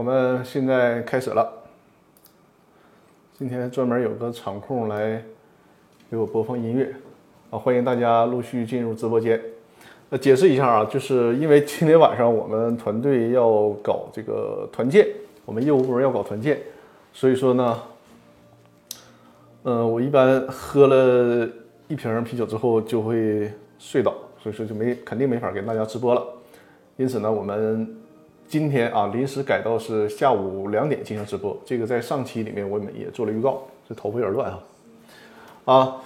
我们现在开始了。今天专门有个场控来给我播放音乐啊，欢迎大家陆续进入直播间。呃，解释一下啊，就是因为今天晚上我们团队要搞这个团建，我们业务部门要搞团建，所以说呢，嗯，我一般喝了一瓶啤酒之后就会睡倒，所以说就没肯定没法给大家直播了。因此呢，我们。今天啊，临时改到是下午两点进行直播。这个在上期里面我们也做了预告，这头发有点乱啊。啊，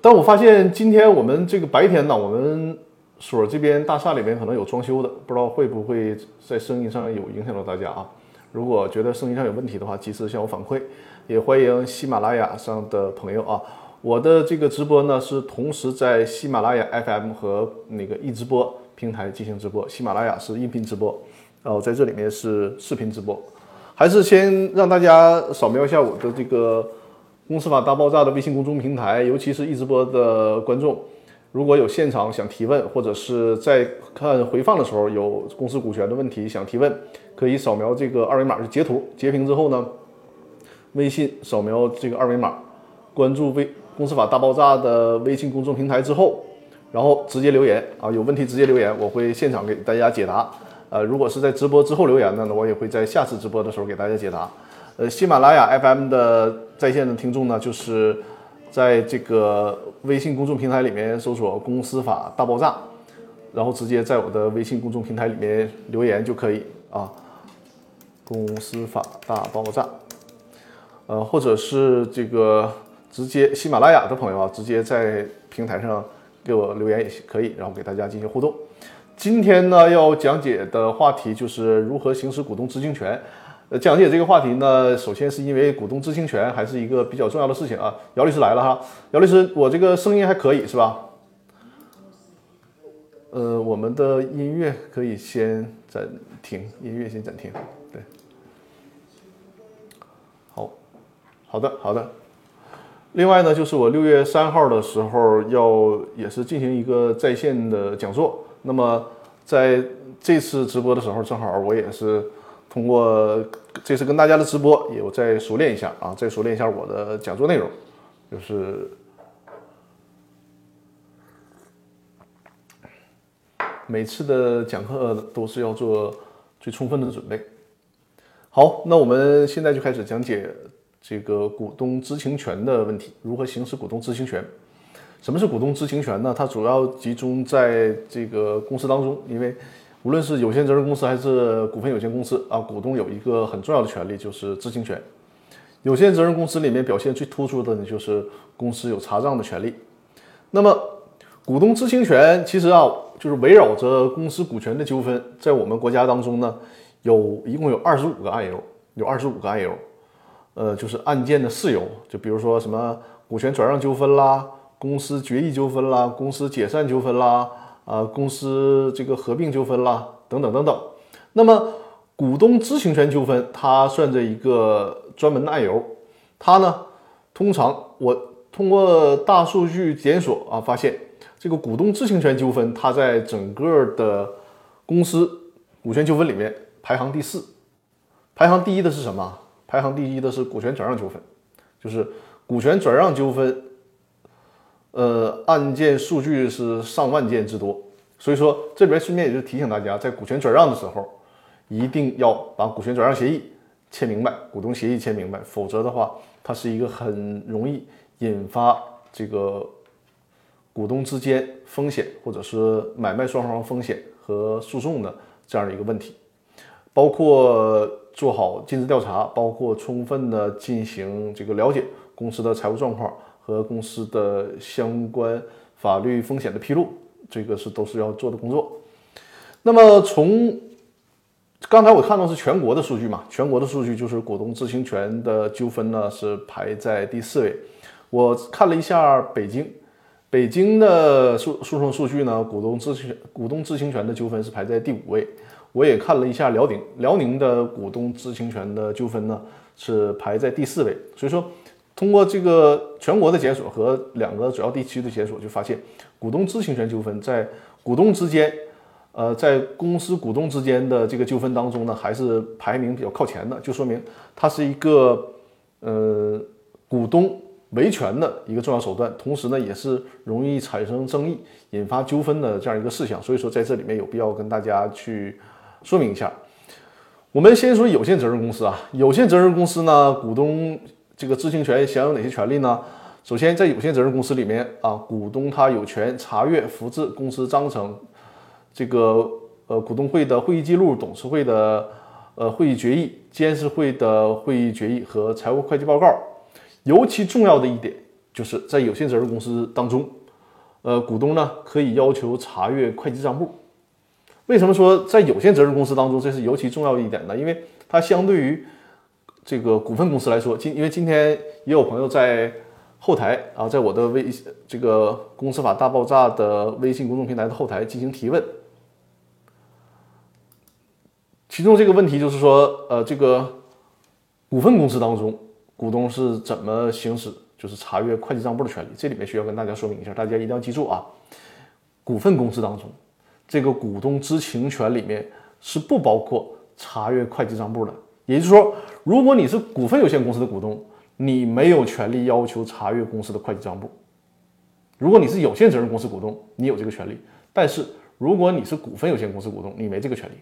但我发现今天我们这个白天呢，我们所这边大厦里面可能有装修的，不知道会不会在声音上有影响到大家啊？如果觉得声音上有问题的话，及时向我反馈。也欢迎喜马拉雅上的朋友啊，我的这个直播呢是同时在喜马拉雅 FM 和那个易直播平台进行直播，喜马拉雅是音频直播。然后在这里面是视频直播，还是先让大家扫描一下我的这个《公司法大爆炸》的微信公众平台，尤其是一直播的观众，如果有现场想提问，或者是在看回放的时候有公司股权的问题想提问，可以扫描这个二维码，是截图截屏之后呢，微信扫描这个二维码，关注微《公司法大爆炸》的微信公众平台之后，然后直接留言啊，有问题直接留言，我会现场给大家解答。呃，如果是在直播之后留言的，那我也会在下次直播的时候给大家解答。呃，喜马拉雅 FM 的在线的听众呢，就是在这个微信公众平台里面搜索“公司法大爆炸”，然后直接在我的微信公众平台里面留言就可以啊。公司法大爆炸，呃，或者是这个直接喜马拉雅的朋友啊，直接在平台上给我留言也可以，然后给大家进行互动。今天呢，要讲解的话题就是如何行使股东知情权。呃，讲解这个话题呢，首先是因为股东知情权还是一个比较重要的事情啊。姚律师来了哈，姚律师，我这个声音还可以是吧？呃，我们的音乐可以先暂停，音乐先暂停。对，好，好的，好的。另外呢，就是我六月三号的时候要也是进行一个在线的讲座。那么在这次直播的时候，正好我也是通过这次跟大家的直播，也我再熟练一下啊，再熟练一下我的讲座内容，就是每次的讲课都是要做最充分的准备。好，那我们现在就开始讲解这个股东知情权的问题，如何行使股东知情权。什么是股东知情权呢？它主要集中在这个公司当中，因为无论是有限责任公司还是股份有限公司啊，股东有一个很重要的权利就是知情权。有限责任公司里面表现最突出的呢，就是公司有查账的权利。那么，股东知情权其实啊，就是围绕着公司股权的纠纷，在我们国家当中呢，有一共有二十五个案由，有二十五个案由，呃，就是案件的事由，就比如说什么股权转让纠纷啦。公司决议纠纷啦，公司解散纠纷啦，啊，公司这个合并纠纷啦，等等等等。那么，股东知情权纠纷，它算着一个专门的案由。它呢，通常我通过大数据检索啊，发现这个股东知情权纠纷，它在整个的公司股权纠纷里面排行第四。排行第一的是什么？排行第一的是股权转让纠纷，就是股权转让纠纷。呃，案件数据是上万件之多，所以说这里边顺便也就提醒大家，在股权转让的时候，一定要把股权转让协议签明白，股东协议签明白，否则的话，它是一个很容易引发这个股东之间风险，或者是买卖双方风险和诉讼的这样的一个问题，包括做好尽职调查，包括充分的进行这个了解公司的财务状况。和公司的相关法律风险的披露，这个是都是要做的工作。那么从刚才我看到是全国的数据嘛，全国的数据就是股东知情权的纠纷呢是排在第四位。我看了一下北京，北京的诉诉讼数据呢，股东知情股东知情权的纠纷是排在第五位。我也看了一下辽宁，辽宁的股东知情权的纠纷呢是排在第四位。所以说。通过这个全国的检索和两个主要地区的检索，就发现股东知情权纠纷在股东之间，呃，在公司股东之间的这个纠纷当中呢，还是排名比较靠前的，就说明它是一个呃股东维权的一个重要手段，同时呢，也是容易产生争议、引发纠纷的这样一个事项。所以说，在这里面有必要跟大家去说明一下。我们先说有限责任公司啊，有限责任公司呢，股东这个知情权享有哪些权利呢？首先，在有限责任公司里面啊，股东他有权查阅、复制公司章程。这个呃，股东会的会议记录、董事会的呃会议决议、监事会的会议决议和财务会计报告。尤其重要的一点，就是在有限责任公司当中，呃，股东呢可以要求查阅会计账簿。为什么说在有限责任公司当中这是尤其重要一点呢？因为它相对于这个股份公司来说，今因为今天也有朋友在后台啊，在我的微这个公司法大爆炸的微信公众平台的后台进行提问。其中这个问题就是说，呃，这个股份公司当中，股东是怎么行使就是查阅会计账簿的权利？这里面需要跟大家说明一下，大家一定要记住啊，股份公司当中，这个股东知情权里面是不包括查阅会计账簿的。也就是说，如果你是股份有限公司的股东，你没有权利要求查阅公司的会计账簿；如果你是有限责任公司股东，你有这个权利。但是如果你是股份有限公司股东，你没这个权利。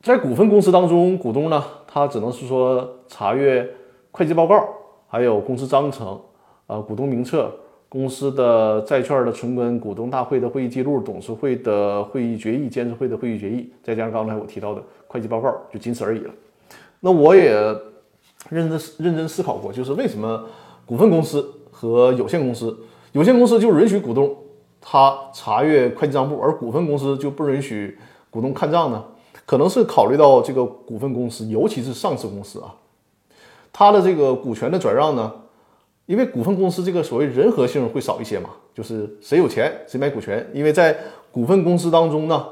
在股份公司当中，股东呢，他只能是说查阅会计报告，还有公司章程，啊，股东名册，公司的债券的存根，股东大会的会议记录，董事会的会议决议，监事会的会议决议，再加上刚才我提到的会计报告，就仅此而已了。那我也认真认真思考过，就是为什么股份公司和有限公司，有限公司就允许股东他查阅会计账簿，而股份公司就不允许股东看账呢？可能是考虑到这个股份公司，尤其是上市公司啊，它的这个股权的转让呢，因为股份公司这个所谓人和性会少一些嘛，就是谁有钱谁买股权。因为在股份公司当中呢，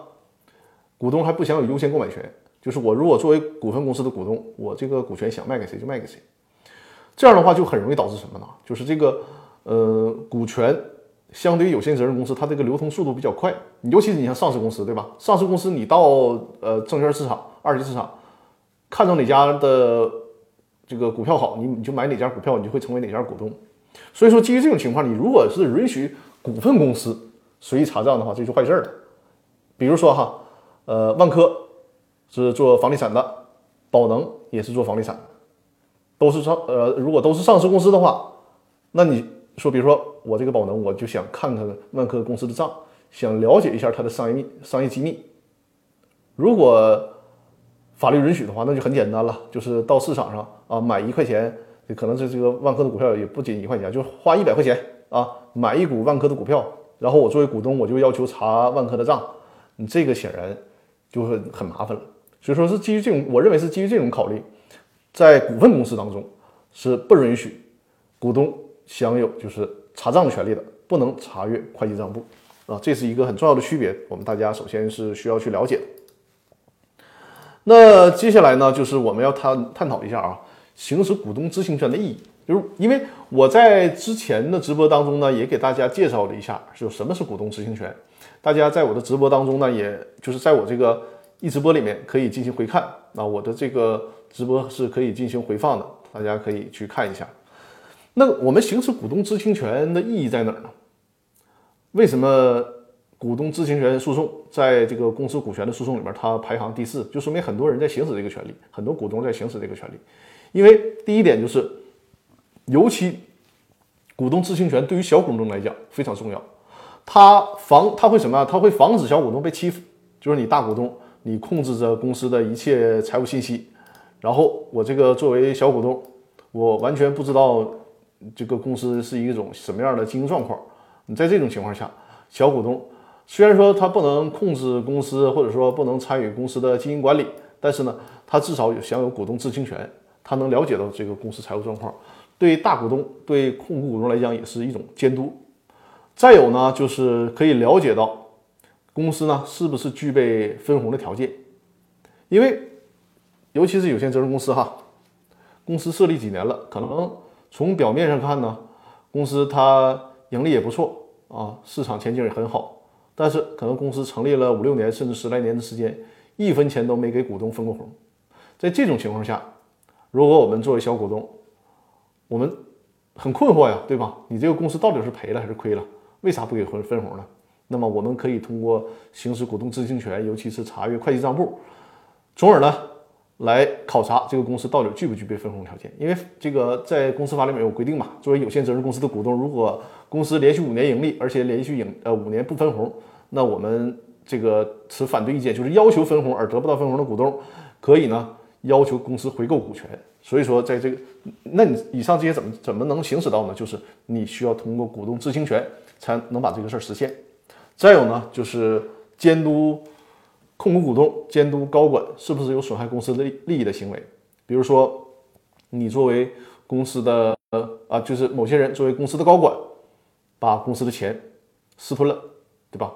股东还不享有优先购买权，就是我如果作为股份公司的股东，我这个股权想卖给谁就卖给谁。这样的话就很容易导致什么呢？就是这个呃股权。相对于有限责任公司，它这个流通速度比较快。尤其是你像上市公司，对吧？上市公司你到呃证券市场、二级市场，看到哪家的这个股票好，你你就买哪家股票，你就会成为哪家股东。所以说，基于这种情况，你如果是允许股份公司随意查账的话，这就坏事了。比如说哈，呃，万科是做房地产的，宝能也是做房地产，都是上呃，如果都是上市公司的话，那你。说，比如说我这个宝能，我就想看看万科公司的账，想了解一下它的商业秘商业机密。如果法律允许的话，那就很简单了，就是到市场上啊买一块钱，可能是这个万科的股票也不仅一块钱，就花一百块钱啊买一股万科的股票，然后我作为股东，我就要求查万科的账，你这个显然就会很麻烦了。所以说是基于这种，我认为是基于这种考虑，在股份公司当中是不允许股东。享有就是查账的权利的，不能查阅会计账簿啊，这是一个很重要的区别，我们大家首先是需要去了解的。那接下来呢，就是我们要探探讨一下啊，行使股东知情权的意义，就是因为我在之前的直播当中呢，也给大家介绍了一下，就什么是股东知情权。大家在我的直播当中呢，也就是在我这个一直播里面可以进行回看啊，我的这个直播是可以进行回放的，大家可以去看一下。那我们行使股东知情权的意义在哪儿呢？为什么股东知情权诉讼在这个公司股权的诉讼里面它排行第四？就说明很多人在行使这个权利，很多股东在行使这个权利。因为第一点就是，尤其股东知情权对于小股东来讲非常重要，它防它会什么？它会防止小股东被欺负。就是你大股东，你控制着公司的一切财务信息，然后我这个作为小股东，我完全不知道。这个公司是一种什么样的经营状况？你在这种情况下，小股东虽然说他不能控制公司，或者说不能参与公司的经营管理，但是呢，他至少有享有股东知情权，他能了解到这个公司财务状况。对大股东、对控股股东来讲，也是一种监督。再有呢，就是可以了解到公司呢是不是具备分红的条件，因为尤其是有限责任公司哈，公司设立几年了，可能。从表面上看呢，公司它盈利也不错啊，市场前景也很好，但是可能公司成立了五六年甚至十来年的时间，一分钱都没给股东分过红。在这种情况下，如果我们作为小股东，我们很困惑呀，对吧？你这个公司到底是赔了还是亏了？为啥不给分分红呢？那么我们可以通过行使股东知情权，尤其是查阅会计账簿，从而呢来考察这个公司到底具不具备分红条件。因为这个在公司法里面有规定嘛，作为有限责任公司的股东，如果公司连续五年盈利，而且连续盈呃五年不分红，那我们这个持反对意见，就是要求分红而得不到分红的股东，可以呢要求公司回购股权。所以说，在这个，那你以上这些怎么怎么能行使到呢？就是你需要通过股东知情权才能把这个事儿实现。再有呢，就是监督控股股东、监督高管是不是有损害公司利利益的行为。比如说，你作为公司的呃啊，就是某些人作为公司的高管，把公司的钱私吞了，对吧？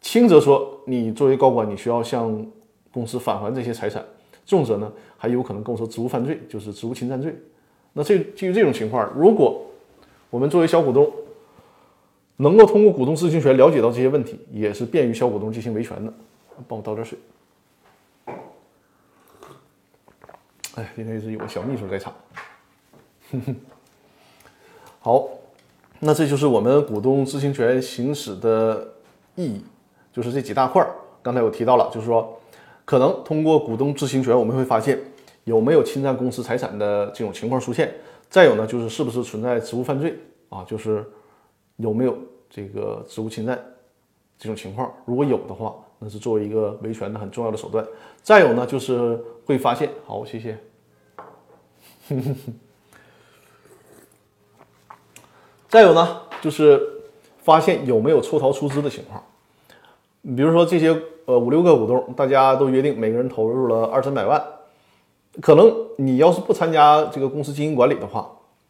轻则说你作为高管，你需要向公司返还这些财产。重则呢，还有可能构成职务犯罪，就是职务侵占罪。那这基于这种情况，如果我们作为小股东，能够通过股东知情权了解到这些问题，也是便于小股东进行维权的。帮我倒点水。哎，今天是有个小秘书在场。好，那这就是我们股东知情权行使的意义，就是这几大块儿。刚才我提到了，就是说。可能通过股东知情权，我们会发现有没有侵占公司财产的这种情况出现。再有呢，就是是不是存在职务犯罪啊？就是有没有这个职务侵占这种情况？如果有的话，那是作为一个维权的很重要的手段。再有呢，就是会发现，好，谢谢。再有呢，就是发现有没有抽逃出资的情况。你比如说这些呃五六个股东，大家都约定每个人投入了二三百万，可能你要是不参加这个公司经营管理的话，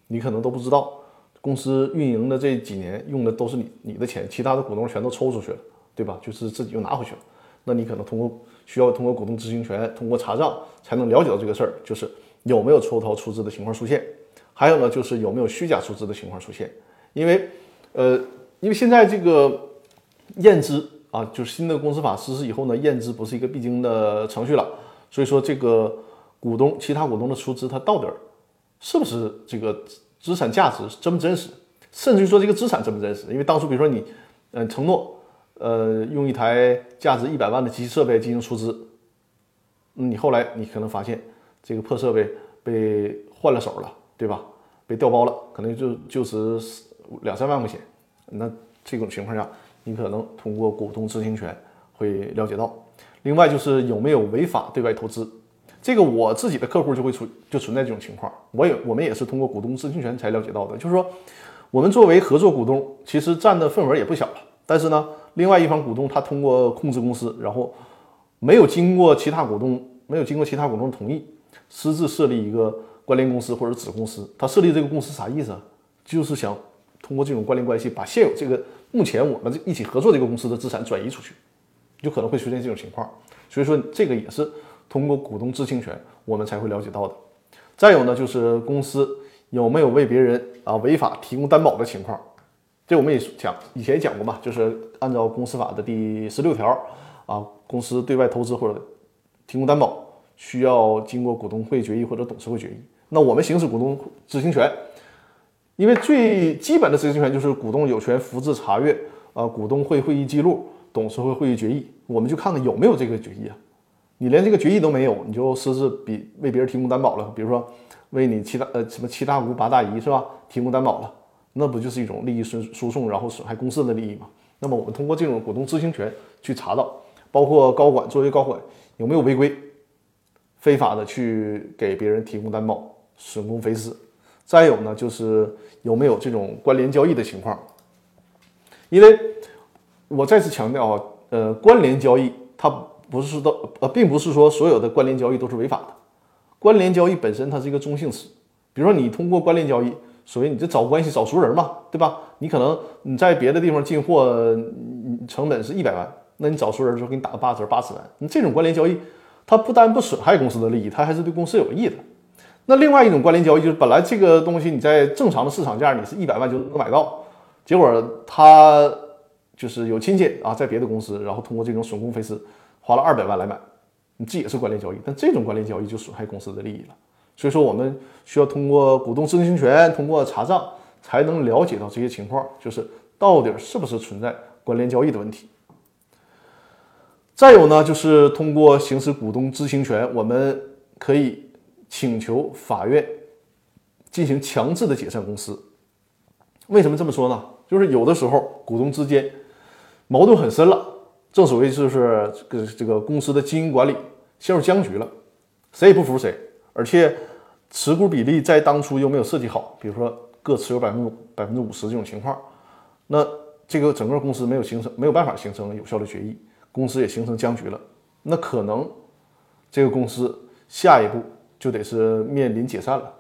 你可能都不知道公司运营的这几年用的都是你你的钱，其他的股东全都抽出去了，对吧？就是自己又拿回去了。那你可能通过需要通过股东知情权，通过查账才能了解到这个事儿，就是有没有抽逃出资的情况出现，还有呢就是有没有虚假出资的情况出现。因为呃，因为现在这个验资。啊，就是新的公司法实施以后呢，验资不是一个必经的程序了，所以说这个股东其他股东的出资，它到底是不是这个资产价值真不真实，甚至于说这个资产真不真实？因为当初比如说你，嗯，承诺，呃，用一台价值一百万的机器设备进行出资，嗯你后来你可能发现这个破设备被换了手了，对吧？被调包了，可能就就值两三万块钱，那这种情况下。你可能通过股东知情权会了解到，另外就是有没有违法对外投资，这个我自己的客户就会出就存在这种情况，我也我们也是通过股东知情权才了解到的。就是说，我们作为合作股东，其实占的份额也不小了，但是呢，另外一方股东他通过控制公司，然后没有经过其他股东没有经过其他股东同意，私自设立一个关联公司或者子公司，他设立这个公司啥意思？就是想通过这种关联关系把现有这个。目前我们一起合作这个公司的资产转移出去，就可能会出现这种情况，所以说这个也是通过股东知情权我们才会了解到的。再有呢，就是公司有没有为别人啊违法提供担保的情况，这我们也讲以前也讲过嘛，就是按照公司法的第十六条啊，公司对外投资或者提供担保需要经过股东会决议或者董事会决议，那我们行使股东知情权。因为最基本的执行权就是股东有权复制查阅啊股东会会议记录、董事会会议决议，我们就看看有没有这个决议啊。你连这个决议都没有，你就私自比为别人提供担保了，比如说为你七大呃什么七大姑八大姨是吧提供担保了，那不就是一种利益输输送，然后损害公司的利益吗？那么我们通过这种股东知情权去查到，包括高管作为高管有没有违规、非法的去给别人提供担保，损公肥私。再有呢，就是有没有这种关联交易的情况？因为我再次强调啊，呃，关联交易它不是说呃，并不是说所有的关联交易都是违法的。关联交易本身它是一个中性词，比如说你通过关联交易，所谓你这找关系找熟人嘛，对吧？你可能你在别的地方进货成本是一百万，那你找熟人的时候给你打个八折八十万，你这种关联交易，它不单不损害公司的利益，它还是对公司有益的。那另外一种关联交易就是，本来这个东西你在正常的市场价你是一百万就能买到，结果他就是有亲戚啊在别的公司，然后通过这种损公肥私花了二百万来买，你这也是关联交易，但这种关联交易就损害公司的利益了。所以说，我们需要通过股东知情权，通过查账，才能了解到这些情况，就是到底是不是存在关联交易的问题。再有呢，就是通过行使股东知情权，我们可以请求法院进行强制的解散公司。为什么这么说呢？就是有的时候股东之间矛盾很深了，正所谓就是这个这个公司的经营管理陷入僵局了，谁也不服谁，而且。持股比例在当初又没有设计好，比如说各持有百分之百分之五十这种情况，那这个整个公司没有形成没有办法形成有效的决议，公司也形成僵局了，那可能这个公司下一步就得是面临解散了。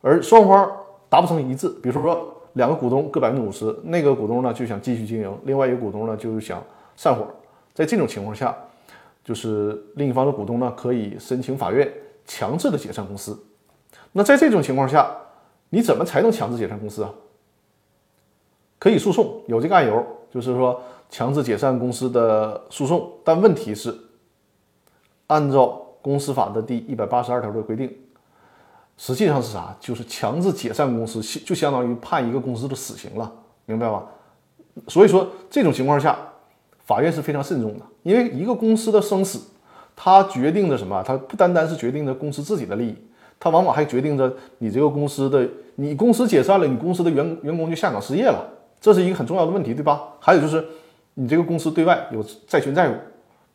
而双方达不成一致，比如说两个股东各百分之五十，那个股东呢就想继续经营，另外一个股东呢就想散伙，在这种情况下，就是另一方的股东呢可以申请法院。强制的解散公司，那在这种情况下，你怎么才能强制解散公司啊？可以诉讼，有这个案由，就是说强制解散公司的诉讼。但问题是，按照公司法的第一百八十二条的规定，实际上是啥？就是强制解散公司，就相当于判一个公司的死刑了，明白吧？所以说这种情况下，法院是非常慎重的，因为一个公司的生死。它决定着什么？它不单单是决定着公司自己的利益，它往往还决定着你这个公司的。你公司解散了，你公司的员员工就下岗失业了，这是一个很重要的问题，对吧？还有就是，你这个公司对外有债权债务，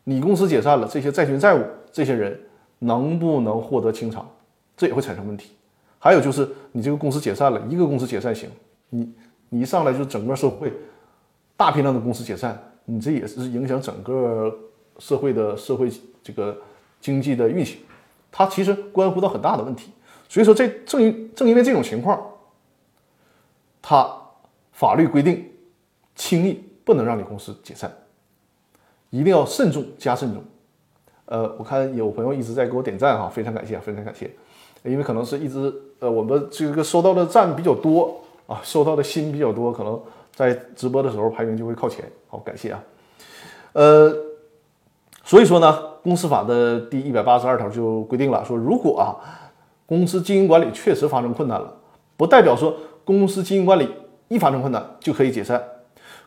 你公司解散了，这些债权债务，这些人能不能获得清偿，这也会产生问题。还有就是，你这个公司解散了，一个公司解散行，你你一上来就整个社会大批量的公司解散，你这也是影响整个社会的社会。这个经济的运行，它其实关乎到很大的问题，所以说这正因正因为这种情况，它法律规定轻易不能让你公司解散，一定要慎重加慎重。呃，我看有朋友一直在给我点赞哈，非常感谢，非常感谢，因为可能是一直呃我们这个收到的赞比较多啊，收到的心比较多，可能在直播的时候排名就会靠前，好感谢啊，呃，所以说呢。公司法的第一百八十二条就规定了，说如果啊公司经营管理确实发生困难了，不代表说公司经营管理一发生困难就可以解散。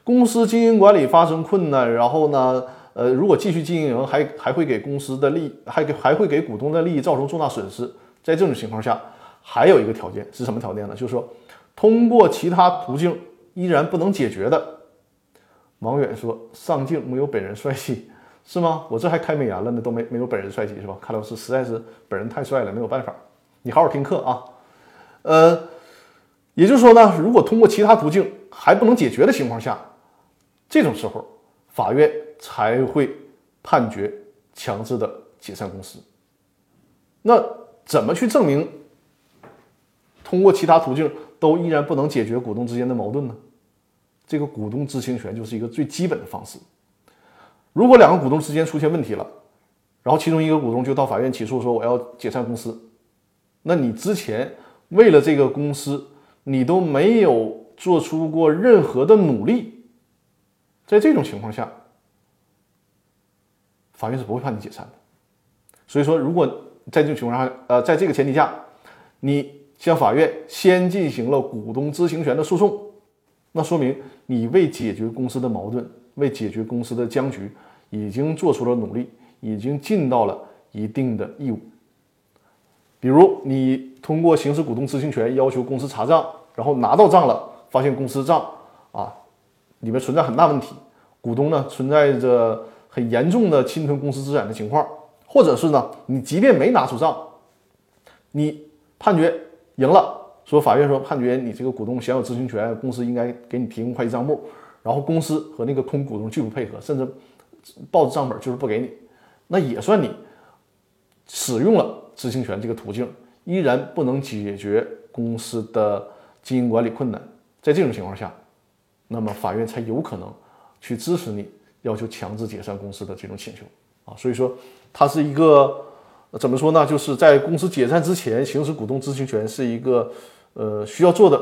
公司经营管理发生困难，然后呢，呃，如果继续经营，还还会给公司的利，还给还会给股东的利益造成重大损失。在这种情况下，还有一个条件是什么条件呢？就是说，通过其他途径依然不能解决的。王远说：“上镜没有本人帅气。”是吗？我这还开美颜了呢，都没没有本人帅气是吧？看来是实在是本人太帅了，没有办法。你好好听课啊。呃，也就是说呢，如果通过其他途径还不能解决的情况下，这种时候法院才会判决强制的解散公司。那怎么去证明通过其他途径都依然不能解决股东之间的矛盾呢？这个股东知情权就是一个最基本的方式。如果两个股东之间出现问题了，然后其中一个股东就到法院起诉说我要解散公司，那你之前为了这个公司，你都没有做出过任何的努力，在这种情况下，法院是不会判你解散的。所以说，如果在这种情况下，呃，在这个前提下，你向法院先进行了股东知情权的诉讼，那说明你为解决公司的矛盾。为解决公司的僵局，已经做出了努力，已经尽到了一定的义务。比如，你通过行使股东知情权，要求公司查账，然后拿到账了，发现公司账啊里面存在很大问题，股东呢存在着很严重的侵吞公司资产的情况，或者是呢，你即便没拿出账，你判决赢了，说法院说判决你这个股东享有知情权，公司应该给你提供会计账目。然后公司和那个空股东拒不配合，甚至报的账本就是不给你，那也算你使用了知情权这个途径，依然不能解决公司的经营管理困难。在这种情况下，那么法院才有可能去支持你要求强制解散公司的这种请求啊。所以说，它是一个怎么说呢？就是在公司解散之前行使股东知情权是一个呃需要做的，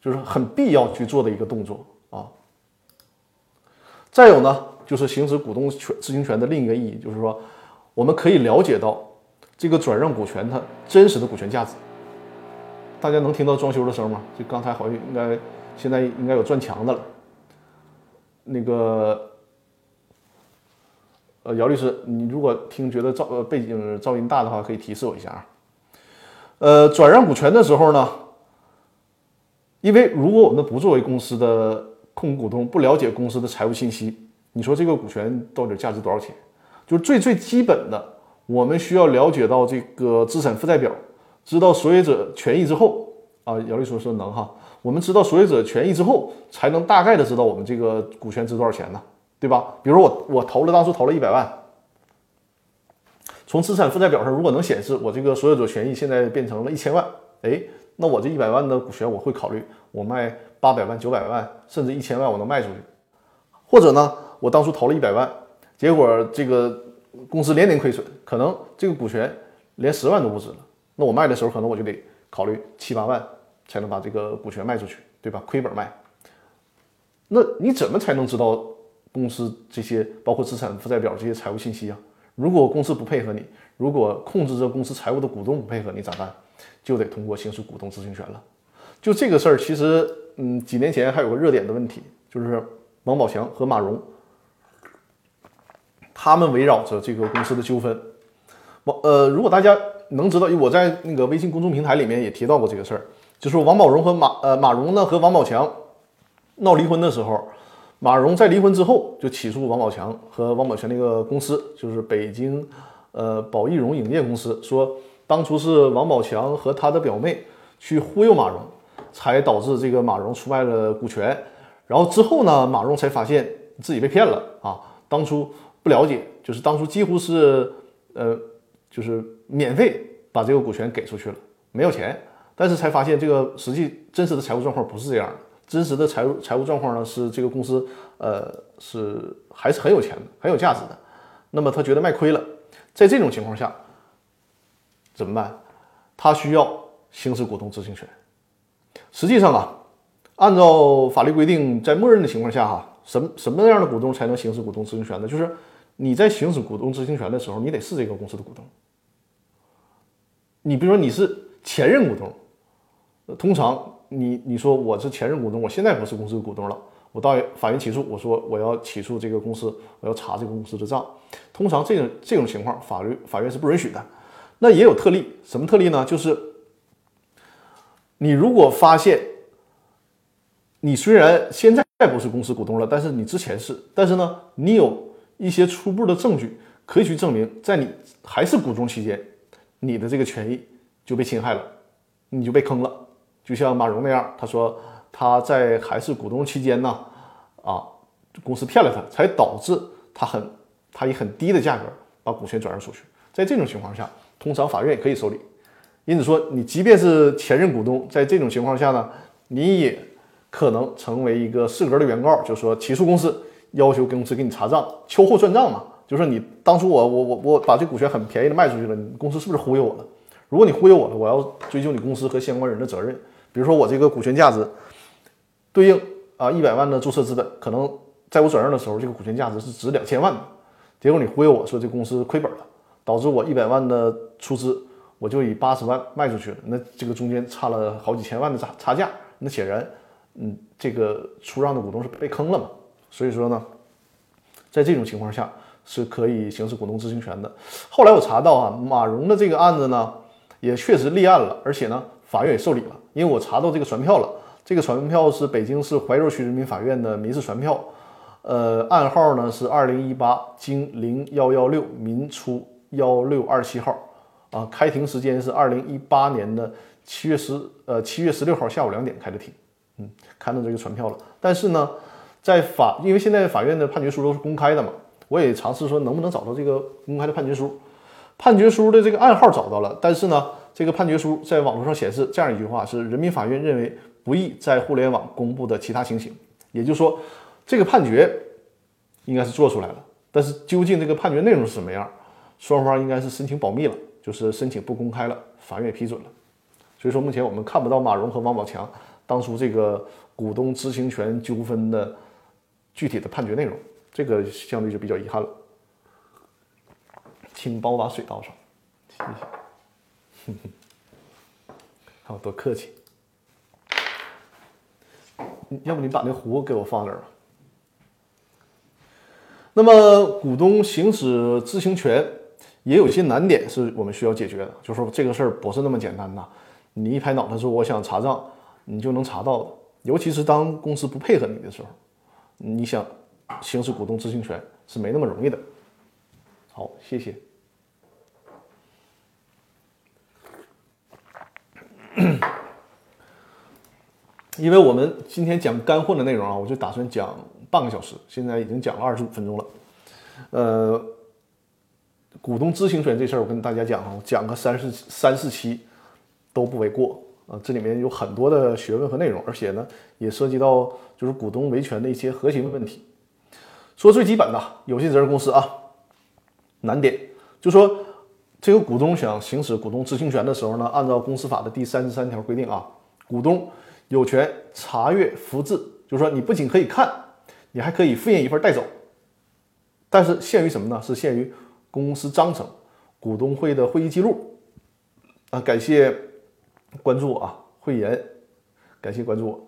就是很必要去做的一个动作。啊。再有呢，就是行使股东权知情权的另一个意义，就是说我们可以了解到这个转让股权它真实的股权价值。大家能听到装修的声吗？就刚才好像应该现在应该有钻墙的了。那个呃，姚律师，你如果听觉得噪呃背景噪音大的话，可以提示我一下啊。呃，转让股权的时候呢，因为如果我们不作为公司的控股股东，不了解公司的财务信息，你说这个股权到底价值多少钱？就是最最基本的，我们需要了解到这个资产负债表，知道所有者权益之后啊，姚律师说能哈，我们知道所有者权益之后，才能大概的知道我们这个股权值多少钱呢？对吧？比如我我投了当初投了一百万。从资产负债表上，如果能显示我这个所有者权益现在变成了一千万，哎，那我这一百万的股权我会考虑我卖八百万、九百万，甚至一千万我能卖出去。或者呢，我当初投了一百万，结果这个公司连年亏损，可能这个股权连十万都不值了。那我卖的时候，可能我就得考虑七八万才能把这个股权卖出去，对吧？亏本卖。那你怎么才能知道公司这些包括资产负债表这些财务信息啊？如果公司不配合你，如果控制着公司财务的股东不配合你咋办？就得通过行使股东知情权了。就这个事儿，其实，嗯，几年前还有个热点的问题，就是王宝强和马蓉，他们围绕着这个公司的纠纷。王呃，如果大家能知道，我在那个微信公众平台里面也提到过这个事儿，就是王宝荣和马呃马蓉呢和王宝强闹离婚的时候。马蓉在离婚之后就起诉王宝强和王宝强那个公司，就是北京呃宝益荣影业公司，说当初是王宝强和他的表妹去忽悠马蓉，才导致这个马蓉出卖了股权。然后之后呢，马蓉才发现自己被骗了啊！当初不了解，就是当初几乎是呃就是免费把这个股权给出去了，没有钱，但是才发现这个实际真实的财务状况不是这样的。真实的财务财务状况呢，是这个公司，呃，是还是很有钱的，很有价值的。那么他觉得卖亏了，在这种情况下怎么办？他需要行使股东知情权。实际上啊，按照法律规定，在默认的情况下哈，什什么样的股东才能行使股东知情权呢？就是你在行使股东知情权的时候，你得是这个公司的股东。你比如说你是前任股东，通常。你你说我是前任股东，我现在不是公司股东了，我到法院起诉，我说我要起诉这个公司，我要查这个公司的账。通常这种这种情况，法律法院是不允许的。那也有特例，什么特例呢？就是你如果发现你虽然现在不是公司股东了，但是你之前是，但是呢，你有一些初步的证据可以去证明，在你还是股东期间，你的这个权益就被侵害了，你就被坑了。就像马蓉那样，他说他在还是股东期间呢，啊，公司骗了他，才导致他很他以很低的价格把股权转让出去。在这种情况下，通常法院也可以受理。因此说，你即便是前任股东，在这种情况下呢，你也可能成为一个适格的原告，就是说起诉公司，要求公司给你查账，秋后算账嘛。就是你当初我我我我把这股权很便宜的卖出去了，你公司是不是忽悠我了？如果你忽悠我了，我要追究你公司和相关人的责任。比如说我这个股权价值对应啊一百万的注册资本，可能在我转让的时候，这个股权价值是值两千万的，结果你忽悠我说这公司亏本了，导致我一百万的出资我就以八十万卖出去了，那这个中间差了好几千万的差差价，那显然，嗯，这个出让的股东是被坑了嘛？所以说呢，在这种情况下是可以行使股东知情权的。后来我查到啊，马蓉的这个案子呢，也确实立案了，而且呢。法院也受理了，因为我查到这个传票了。这个传票是北京市怀柔区人民法院的民事传票，呃，案号呢是二零一八经零幺幺六民初幺六二七号，啊，开庭时间是二零一八年的七月十呃七月十六号下午两点开的庭。嗯，看到这个传票了。但是呢，在法，因为现在法院的判决书都是公开的嘛，我也尝试说能不能找到这个公开的判决书。判决书的这个案号找到了，但是呢。这个判决书在网络上显示这样一句话：是人民法院认为不宜在互联网公布的其他情形。也就是说，这个判决应该是做出来了，但是究竟这个判决内容是什么样，双方应该是申请保密了，就是申请不公开了，法院也批准了。所以说，目前我们看不到马蓉和王宝强当初这个股东知情权纠纷的具体的判决内容，这个相对就比较遗憾了。请帮我把水倒上，谢谢。好，多客气。要不你把那壶给我放那儿吧。那么，股东行使知情权也有些难点是我们需要解决的，就是说这个事儿不是那么简单的。你一拍脑袋说我想查账，你就能查到的。尤其是当公司不配合你的时候，你想行使股东知情权是没那么容易的。好，谢谢。因为我们今天讲干货的内容啊，我就打算讲半个小时，现在已经讲了二十五分钟了。呃，股东知情权这事儿，我跟大家讲啊，讲个三四三四期都不为过啊。这里面有很多的学问和内容，而且呢，也涉及到就是股东维权的一些核心的问题。说最基本的，有限责任公司啊，难点就说这个股东想行使股东知情权的时候呢，按照公司法的第三十三条规定啊，股东。有权查阅复制，就是说你不仅可以看，你还可以复印一份带走。但是限于什么呢？是限于公司章程、股东会的会议记录。啊，感谢关注我啊，会员，感谢关注我。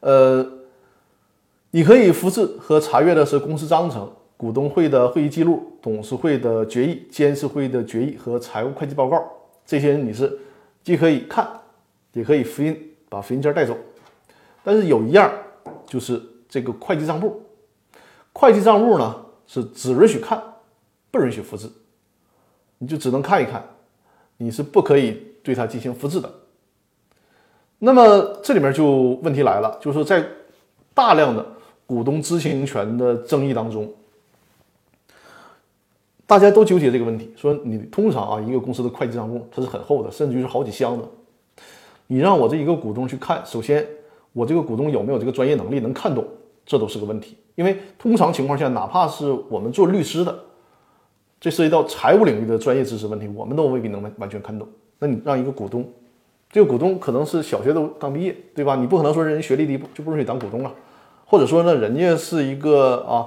呃，你可以复制和查阅的是公司章程、股东会的会议记录、董事会的决议、监事会的决议和财务会计报告。这些你是既可以看，也可以复印。把复印件带走，但是有一样就是这个会计账簿，会计账簿呢是只允许看，不允许复制，你就只能看一看，你是不可以对它进行复制的。那么这里面就问题来了，就是在大量的股东知情权的争议当中，大家都纠结这个问题，说你通常啊一个公司的会计账目它是很厚的，甚至于是好几箱的。你让我这一个股东去看，首先我这个股东有没有这个专业能力能看懂，这都是个问题。因为通常情况下，哪怕是我们做律师的，这涉及到财务领域的专业知识问题，我们都未必能完完全看懂。那你让一个股东，这个股东可能是小学都刚毕业，对吧？你不可能说人学历低就不允许当股东了，或者说呢，人家是一个啊，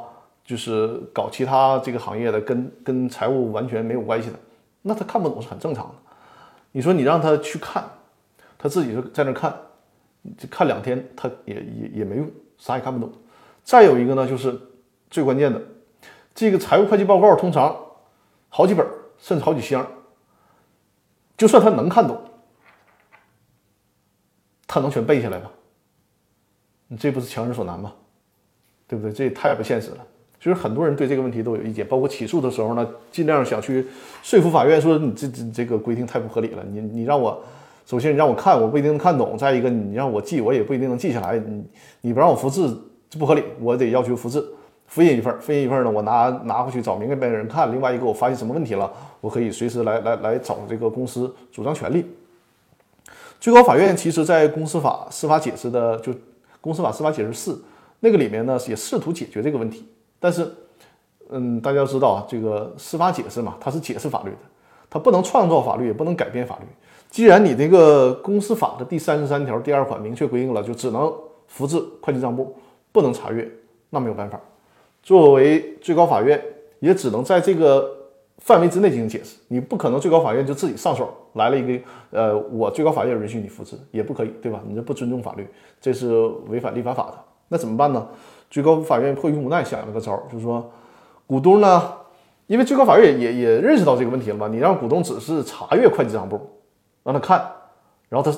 就是搞其他这个行业的，跟跟财务完全没有关系的，那他看不懂是很正常的。你说你让他去看。他自己就在那看，就看两天，他也也也没用，啥也看不懂。再有一个呢，就是最关键的，这个财务会计报告通常好几本，甚至好几箱。就算他能看懂，他能全背下来吗？你这不是强人所难吗？对不对？这也太不现实了。就是很多人对这个问题都有意见，包括起诉的时候呢，尽量想去说服法院，说你这这这个规定太不合理了，你你让我。首先，你让我看，我不一定能看懂；再一个，你让我记，我也不一定能记下来。你你不让我复制，这不合理，我得要求复制，复印一份，复印一份呢，我拿拿回去找明白人看。另外一个，我发现什么问题了，我可以随时来来来找这个公司主张权利。最高法院其实在公司法司法解释的就公司法司法解释四那个里面呢，也试图解决这个问题。但是，嗯，大家知道啊，这个司法解释嘛，它是解释法律的，它不能创造法律，也不能改变法律。既然你这个公司法的第三十三条第二款明确规定了，就只能复制会计账簿，不能查阅，那没有办法。作为最高法院，也只能在这个范围之内进行解释。你不可能最高法院就自己上手来了一个，呃，我最高法院允许你复制，也不可以，对吧？你这不尊重法律，这是违反立法法的。那怎么办呢？最高法院迫于无奈想了个招儿，就是说，股东呢，因为最高法院也也也认识到这个问题了嘛，你让股东只是查阅会计账簿。让他看，然后他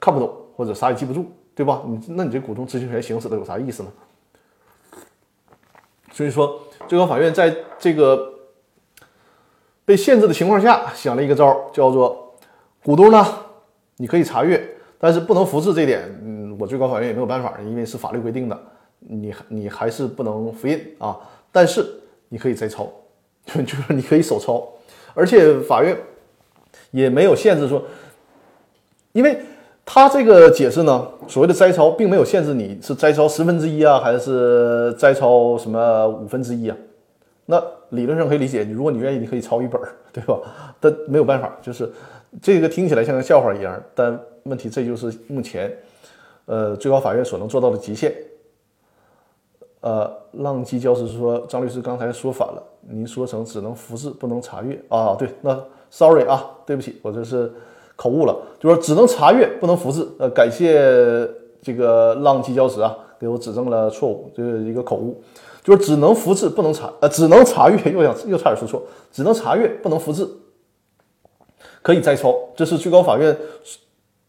看不懂或者啥也记不住，对吧？你那你这股东知情权行使的有啥意思呢？所以说，最高法院在这个被限制的情况下，想了一个招儿叫做股东呢，你可以查阅，但是不能复制这点，嗯，我最高法院也没有办法，因为是法律规定的，你你还是不能复印啊。但是你可以摘抄，就 就是你可以手抄，而且法院。也没有限制说，因为他这个解释呢，所谓的摘抄并没有限制你是摘抄十分之一啊，还是摘抄什么五分之一啊？那理论上可以理解，如果你愿意，你可以抄一本，对吧？但没有办法，就是这个听起来像个笑话一样，但问题这就是目前呃，最高法院所能做到的极限。呃，浪迹教师说，张律师刚才说反了，您说成只能复制不能查阅啊？对，那 sorry 啊，对不起，我这是口误了，就说只能查阅不能复制。呃，感谢这个浪迹教师啊，给我指正了错误，这是一个口误，就是只能复制不能查，呃，只能查阅，又想又差点说错，只能查阅不能复制，可以摘抄，这是最高法院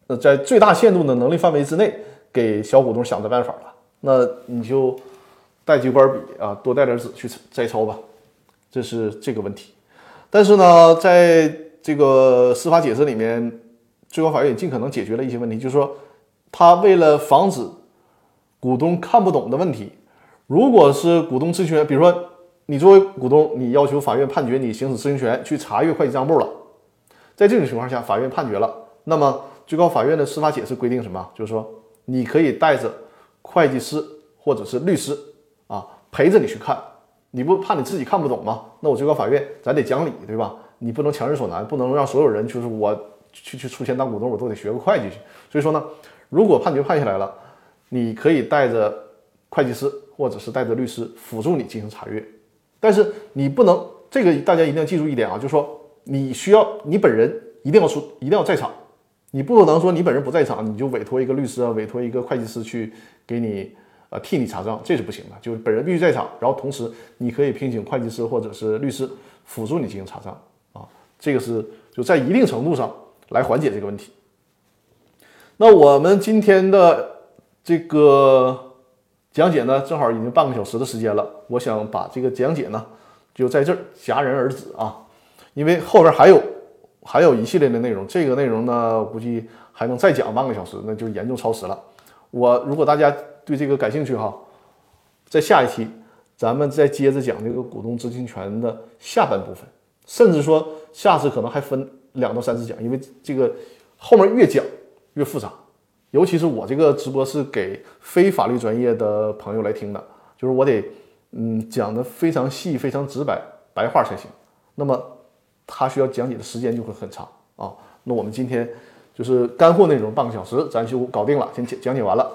呃在最大限度的能力范围之内给小股东想的办法了，那你就。带几管笔啊，多带点纸去摘抄吧，这是这个问题。但是呢，在这个司法解释里面，最高法院也尽可能解决了一些问题，就是说，他为了防止股东看不懂的问题，如果是股东知情权，比如说你作为股东，你要求法院判决你行使知情权去查阅会计账簿了，在这种情况下，法院判决了，那么最高法院的司法解释规定什么？就是说，你可以带着会计师或者是律师。陪着你去看，你不怕你自己看不懂吗？那我最高法院咱得讲理，对吧？你不能强人所难，不能让所有人就是我去去出钱当股东，我都得学个会计去。所以说呢，如果判决判下来了，你可以带着会计师或者是带着律师辅助你进行查阅，但是你不能这个大家一定要记住一点啊，就是说你需要你本人一定要出，一定要在场，你不能说你本人不在场，你就委托一个律师啊，委托一个会计师去给你。啊，替你查账这是不行的，就是本人必须在场，然后同时你可以聘请会计师或者是律师辅助你进行查账啊，这个是就在一定程度上来缓解这个问题。那我们今天的这个讲解呢，正好已经半个小时的时间了，我想把这个讲解呢就在这儿戛然而止啊，因为后边还有还有一系列的内容，这个内容呢估计还能再讲半个小时，那就严重超时了。我如果大家。对这个感兴趣哈，在下一期咱们再接着讲这个股东知情权的下半部分，甚至说下次可能还分两到三次讲，因为这个后面越讲越复杂，尤其是我这个直播是给非法律专业的朋友来听的，就是我得嗯讲的非常细、非常直白白话才行，那么他需要讲解的时间就会很长啊。那我们今天就是干货内容半个小时咱就搞定了，先讲讲解完了。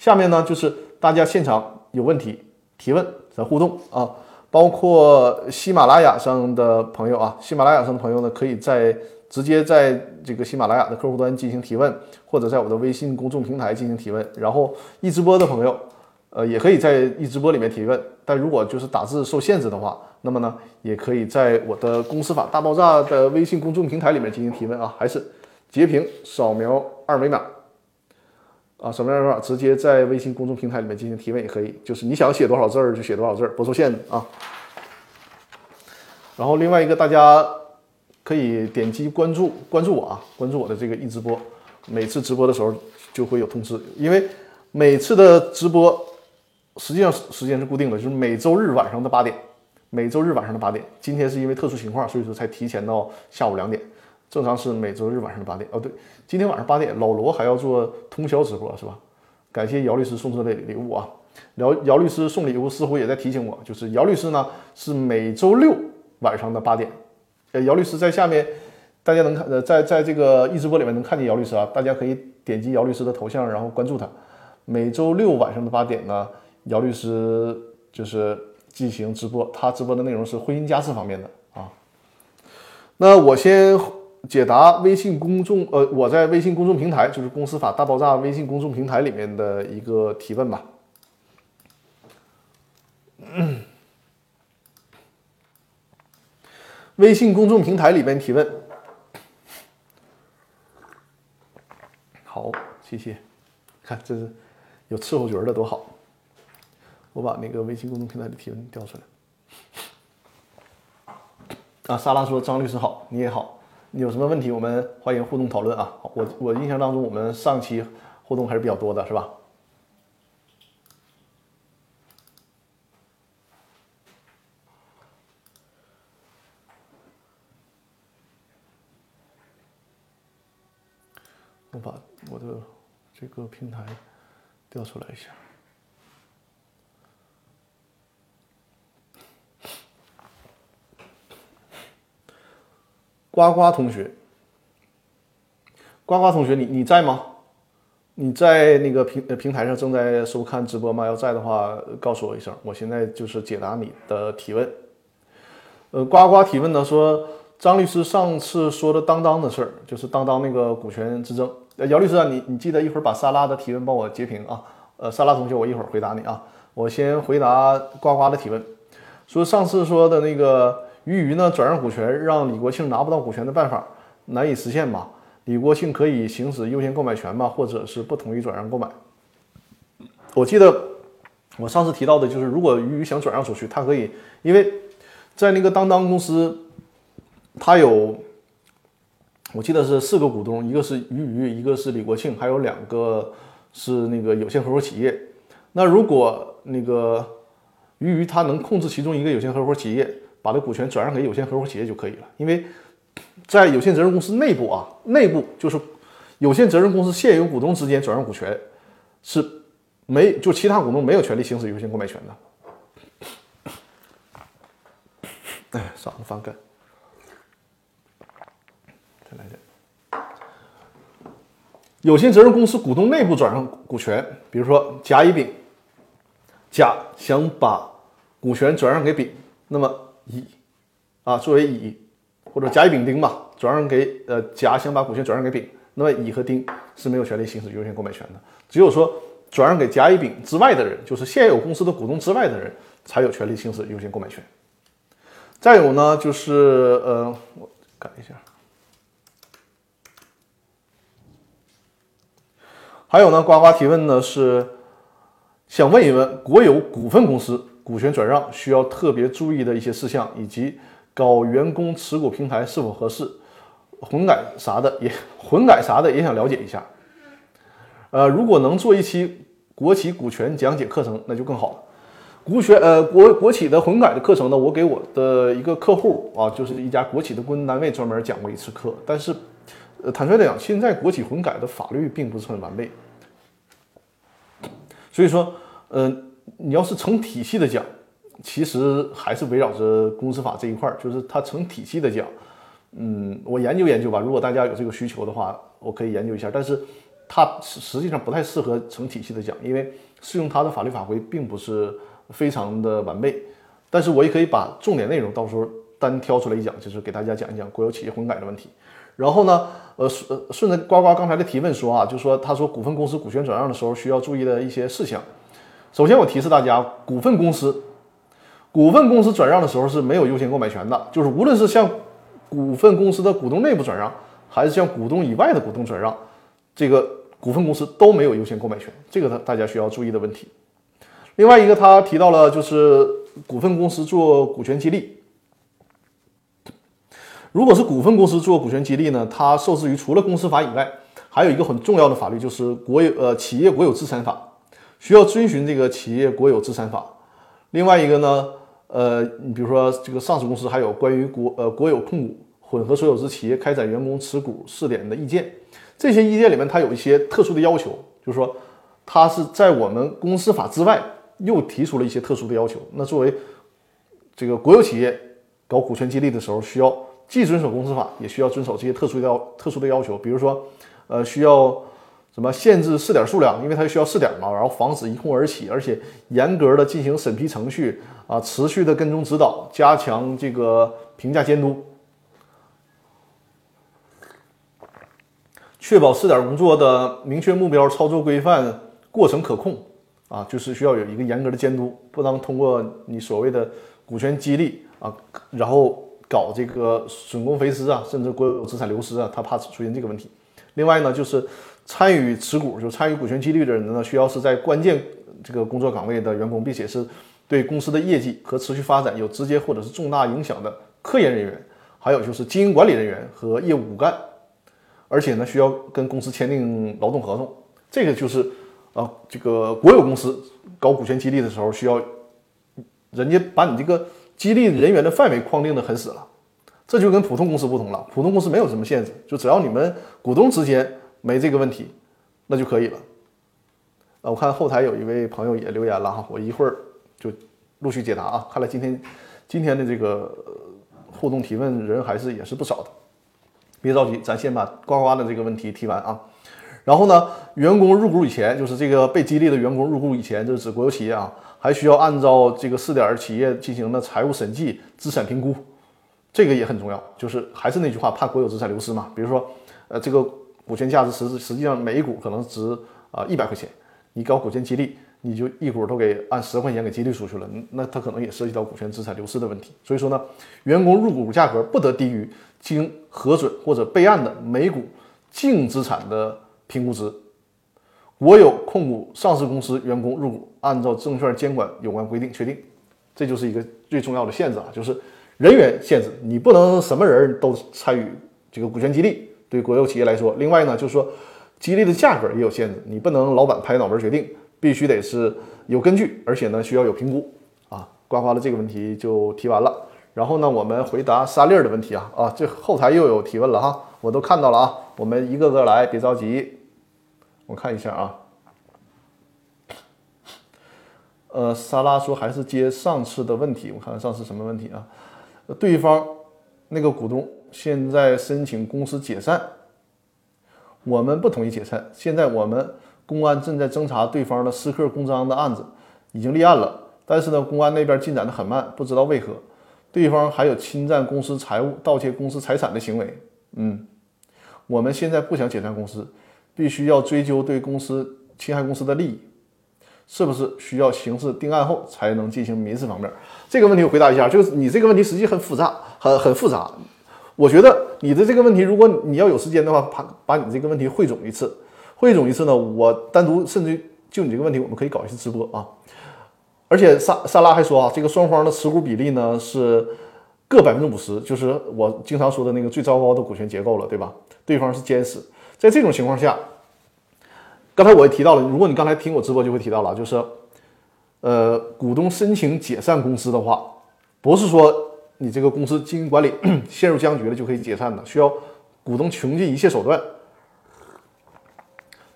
下面呢，就是大家现场有问题提问，咱互动啊，包括喜马拉雅上的朋友啊，喜马拉雅上的朋友呢，可以在直接在这个喜马拉雅的客户端进行提问，或者在我的微信公众平台进行提问。然后一直播的朋友，呃，也可以在一直播里面提问，但如果就是打字受限制的话，那么呢，也可以在我的公司法大爆炸的微信公众平台里面进行提问啊，还是截屏扫描二维码。啊，什么样的方法？直接在微信公众平台里面进行提问也可以，就是你想写多少字儿就写多少字儿，不受限制啊。然后另外一个，大家可以点击关注关注我啊，关注我的这个一直播，每次直播的时候就会有通知。因为每次的直播实际上时间是固定的，就是每周日晚上的八点，每周日晚上的八点。今天是因为特殊情况，所以说才提前到下午两点。正常是每周日晚上的八点哦，对，今天晚上八点，老罗还要做通宵直播是吧？感谢姚律师送出的礼物啊！姚姚律师送礼物似乎也在提醒我，就是姚律师呢是每周六晚上的八点。呃，姚律师在下面，大家能看呃，在在这个一直播里面能看见姚律师啊，大家可以点击姚律师的头像，然后关注他。每周六晚上的八点呢，姚律师就是进行直播，他直播的内容是婚姻家事方面的啊。那我先。解答微信公众呃，我在微信公众平台，就是公司法大爆炸微信公众平台里面的一个提问吧。微信公众平台里面提问，好，谢谢。看，这是有伺候角的多好。我把那个微信公众平台的提问调出来。啊，莎拉说：“张律师好，你也好。”有什么问题，我们欢迎互动讨论啊！我我印象当中，我们上期互动还是比较多的，是吧？我把我的这个平台调出来一下。呱呱同学，呱呱同学，你你在吗？你在那个平平台上正在收看直播吗？要在的话，告诉我一声，我现在就是解答你的提问。呃，呱呱提问呢，说张律师上次说的当当的事儿，就是当当那个股权之争。呃，姚律师啊，你你记得一会儿把沙拉的提问帮我截屏啊。呃，沙拉同学，我一会儿回答你啊。我先回答呱呱的提问，说上次说的那个鱼鱼呢转让股权让李国庆拿不到股权的办法难以实现吧？李国庆可以行使优先购买权吗？或者是不同意转让购买？我记得我上次提到的就是，如果鱼鱼想转让出去，他可以，因为在那个当当公司，他有我记得是四个股东，一个是鱼鱼，一个是李国庆，还有两个是那个有限合伙企业。那如果那个鱼鱼他能控制其中一个有限合伙企业，把这股权转让给有限合伙企业就可以了，因为。在有限责任公司内部啊，内部就是有限责任公司现有股东之间转让股权是没，就其他股东没有权利行使优先购买权的。哎，嗓子发干，再来点。有限责任公司股东内部转让股权，比如说甲、乙、丙，甲想把股权转让给丙，那么乙啊作为乙。或者甲乙丙丁吧，转让给呃甲想把股权转让给丙，那么乙和丁是没有权利行使优先购买权的，只有说转让给甲乙丙之外的人，就是现有公司的股东之外的人，才有权利行使优先购买权。再有呢，就是呃，我改一下，还有呢，呱呱提问呢是想问一问国有股份公司股权转让需要特别注意的一些事项，以及。搞员工持股平台是否合适？混改啥的也混改啥的也想了解一下。呃，如果能做一期国企股权讲解课程，那就更好了。股权呃国国企的混改的课程呢，我给我的一个客户啊，就是一家国企的顾问单位专门讲过一次课。但是，坦率的讲，现在国企混改的法律并不是很完备，所以说，呃，你要是成体系的讲。其实还是围绕着公司法这一块儿，就是它成体系的讲，嗯，我研究研究吧。如果大家有这个需求的话，我可以研究一下。但是它实际上不太适合成体系的讲，因为适用它的法律法规并不是非常的完备。但是我也可以把重点内容到时候单挑出来一讲，就是给大家讲一讲国有企业混改的问题。然后呢，呃顺顺着呱呱刚才的提问说啊，就说他说股份公司股权转让的时候需要注意的一些事项。首先我提示大家，股份公司。股份公司转让的时候是没有优先购买权的，就是无论是向股份公司的股东内部转让，还是向股东以外的股东转让，这个股份公司都没有优先购买权，这个大大家需要注意的问题。另外一个，他提到了就是股份公司做股权激励，如果是股份公司做股权激励呢，它受制于除了公司法以外，还有一个很重要的法律，就是国有呃企业国有资产法，需要遵循这个企业国有资产法。另外一个呢？呃，你比如说这个上市公司还有关于国呃国有控股混合所有制企业开展员工持股试点的意见，这些意见里面它有一些特殊的要求，就是说它是在我们公司法之外又提出了一些特殊的要求。那作为这个国有企业搞股权激励的时候，需要既遵守公司法，也需要遵守这些特殊要特殊的要求，比如说呃需要。什么限制试点数量？因为它需要试点嘛，然后防止一哄而起，而且严格的进行审批程序啊，持续的跟踪指导，加强这个评价监督，确保试点工作的明确目标、操作规范、过程可控啊，就是需要有一个严格的监督，不能通过你所谓的股权激励啊，然后搞这个损公肥私啊，甚至国有资产流失啊，他怕出现这个问题。另外呢，就是。参与持股就参与股权激励的人呢，需要是在关键这个工作岗位的员工，并且是对公司的业绩和持续发展有直接或者是重大影响的科研人员，还有就是经营管理人员和业务骨干，而且呢需要跟公司签订劳动合同。这个就是啊，这个国有公司搞股权激励的时候，需要人家把你这个激励人员的范围框定的很死了。这就跟普通公司不同了，普通公司没有什么限制，就只要你们股东之间。没这个问题，那就可以了。啊，我看后台有一位朋友也留言了哈，我一会儿就陆续解答啊。看来今天今天的这个互动提问人还是也是不少的。别着急，咱先把呱呱的这个问题提完啊。然后呢，员工入股以前，就是这个被激励的员工入股以前，就是指国有企业啊，还需要按照这个试点企业进行的财务审计、资产评估，这个也很重要。就是还是那句话，怕国有资产流失嘛。比如说，呃，这个股权价值实实际上每一股可能值啊一百块钱，你搞股权激励，你就一股都给按十块钱给激励出去了，那它可能也涉及到股权资产流失的问题。所以说呢，员工入股价格不得低于经核准或者备案的每股净资产的。评估值，国有控股上市公司员工入股，按照证券监管有关规定确定，这就是一个最重要的限制啊，就是人员限制，你不能什么人都参与这个股权激励。对国有企业来说，另外呢，就是说激励的价格也有限制，你不能老板拍脑门决定，必须得是有根据，而且呢需要有评估啊。刮花的这个问题就提完了，然后呢，我们回答沙粒儿的问题啊啊，这后台又有提问了哈，我都看到了啊，我们一个个来，别着急。我看一下啊，呃，沙拉说还是接上次的问题，我看看上次什么问题啊？对方那个股东现在申请公司解散，我们不同意解散。现在我们公安正在侦查对方的私刻公章的案子，已经立案了，但是呢，公安那边进展的很慢，不知道为何。对方还有侵占公司财物、盗窃公司财产的行为。嗯，我们现在不想解散公司。必须要追究对公司侵害公司的利益，是不是需要刑事定案后才能进行民事方面？这个问题我回答一下，就是你这个问题实际很复杂，很很复杂。我觉得你的这个问题，如果你要有时间的话，把把你这个问题汇总一次，汇总一次呢，我单独甚至就你这个问题，我们可以搞一次直播啊。而且萨萨拉还说啊，这个双方的持股比例呢是各百分之五十，就是我经常说的那个最糟糕的股权结构了，对吧？对方是监事。在这种情况下，刚才我也提到了，如果你刚才听我直播就会提到了，就是，呃，股东申请解散公司的话，不是说你这个公司经营管理 陷入僵局了就可以解散的，需要股东穷尽一切手段。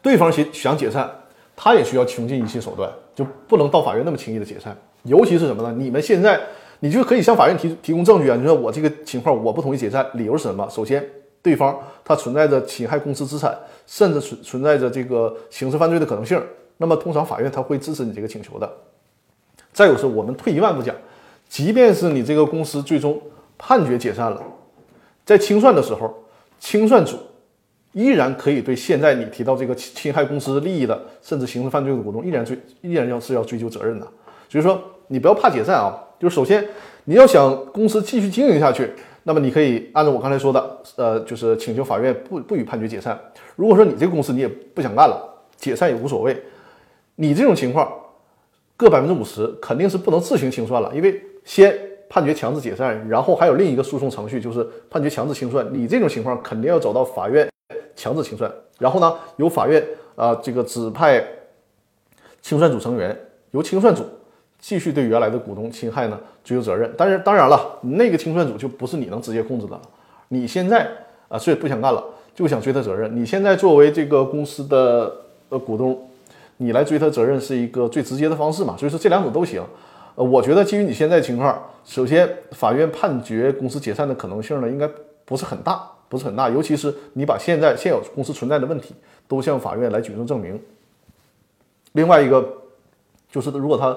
对方想想解散，他也需要穷尽一切手段，就不能到法院那么轻易的解散。尤其是什么呢？你们现在你就可以向法院提提供证据啊，你说我这个情况我不同意解散，理由是什么？首先。对方他存在着侵害公司资产，甚至存存在着这个刑事犯罪的可能性，那么通常法院他会支持你这个请求的。再有是，我们退一万步讲，即便是你这个公司最终判决解散了，在清算的时候，清算组依然可以对现在你提到这个侵害公司利益的，甚至刑事犯罪的股东依然追依然要是要追究责任的。所以说，你不要怕解散啊，就是首先你要想公司继续经营下去。那么你可以按照我刚才说的，呃，就是请求法院不不予判决解散。如果说你这个公司你也不想干了，解散也无所谓。你这种情况，各百分之五十肯定是不能自行清算了，因为先判决强制解散，然后还有另一个诉讼程序，就是判决强制清算。你这种情况肯定要走到法院强制清算，然后呢，由法院啊这个指派清算组成员，由清算组。继续对原来的股东侵害呢追究责任，但是当然了，那个清算组就不是你能直接控制的了。你现在啊，所以不想干了，就想追他责任。你现在作为这个公司的呃股东，你来追他责任是一个最直接的方式嘛？所以说这两种都行。呃，我觉得基于你现在情况，首先法院判决公司解散的可能性呢，应该不是很大，不是很大。尤其是你把现在现有公司存在的问题都向法院来举证证明。另外一个就是如果他。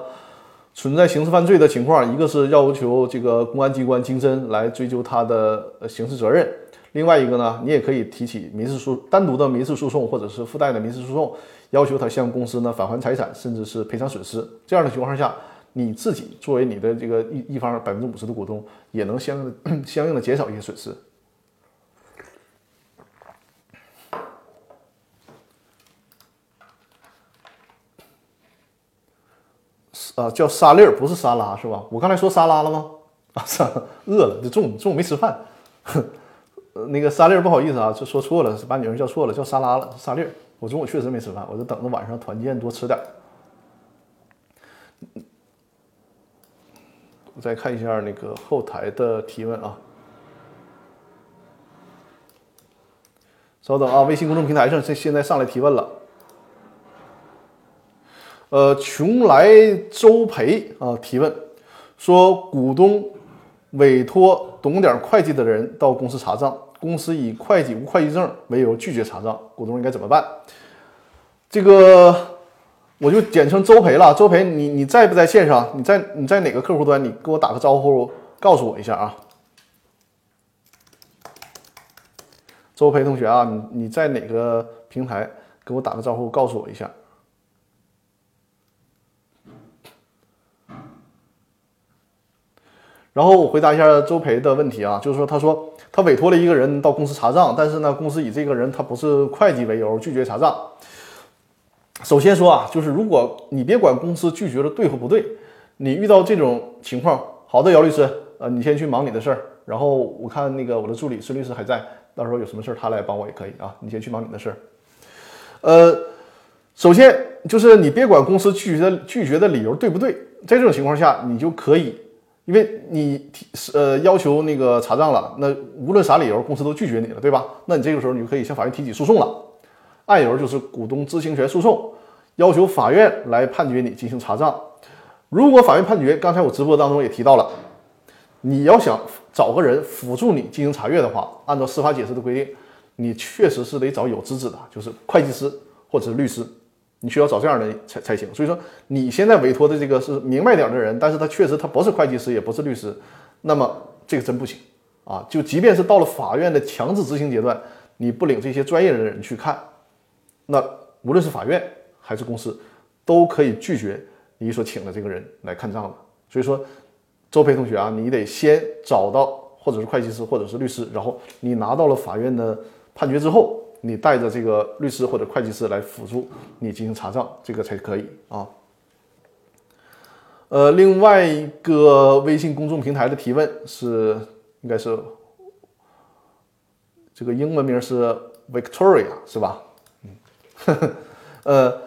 存在刑事犯罪的情况，一个是要求这个公安机关经侦来追究他的刑事责任，另外一个呢，你也可以提起民事诉单独的民事诉讼或者是附带的民事诉讼，要求他向公司呢返还财产，甚至是赔偿损失。这样的情况下，你自己作为你的这个一一方百分之五十的股东，也能相应的相应的减少一些损失。啊，叫沙粒儿，不是沙拉，是吧？我刚才说沙拉了吗？啊，沙 饿了，这中午中午没吃饭。那个沙粒儿，不好意思啊，就说错了，把女儿叫错了，叫沙拉了，沙粒儿。我中午确实没吃饭，我就等着晚上团建多吃点。再看一下那个后台的提问啊，稍等啊，微信公众平台上现现在上来提问了。呃，穷来周培啊提问说，股东委托懂点会计的人到公司查账，公司以会计无会计证为由拒绝查账，股东应该怎么办？这个我就简称周培了。周培，你你在不在线上？你在你在哪个客户端？你给我打个招呼，告诉我一下啊。周培同学啊，你你在哪个平台？给我打个招呼，告诉我一下。然后我回答一下周培的问题啊，就是说，他说他委托了一个人到公司查账，但是呢，公司以这个人他不是会计为由拒绝查账。首先说啊，就是如果你别管公司拒绝了对或不对，你遇到这种情况，好的，姚律师，呃，你先去忙你的事儿，然后我看那个我的助理孙律师还在，到时候有什么事儿他来帮我也可以啊，你先去忙你的事儿。呃，首先就是你别管公司拒绝的拒绝的理由对不对，在这种情况下，你就可以。因为你提呃要求那个查账了，那无论啥理由，公司都拒绝你了，对吧？那你这个时候你就可以向法院提起诉讼了。案由就是股东知情权诉讼，要求法院来判决你进行查账。如果法院判决，刚才我直播当中也提到了，你要想找个人辅助你进行查阅的话，按照司法解释的规定，你确实是得找有资质的，就是会计师或者是律师。你需要找这样的人才才行，所以说你现在委托的这个是明白点的人，但是他确实他不是会计师，也不是律师，那么这个真不行啊！就即便是到了法院的强制执行阶段，你不领这些专业的人去看，那无论是法院还是公司，都可以拒绝你所请的这个人来看账的。所以说，周培同学啊，你得先找到或者是会计师或者是律师，然后你拿到了法院的判决之后。你带着这个律师或者会计师来辅助你进行查账，这个才可以啊。呃，另外一个微信公众平台的提问是，应该是这个英文名是 Victoria 是吧？呵呵，呃，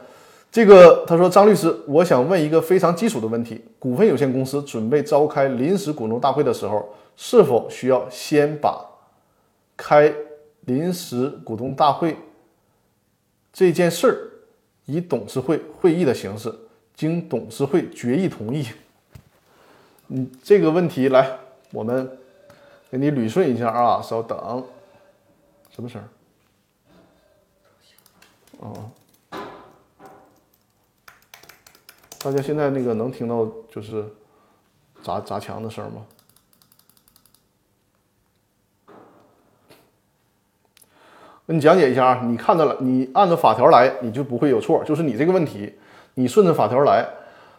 这个他说张律师，我想问一个非常基础的问题：股份有限公司准备召开临时股东大会的时候，是否需要先把开？临时股东大会这件事儿，以董事会会议的形式，经董事会决议同意。嗯，这个问题来，我们给你捋顺一下啊，稍等。什么声？哦，大家现在那个能听到就是砸砸墙的声吗？你讲解一下啊，你看到了，你按照法条来，你就不会有错。就是你这个问题，你顺着法条来，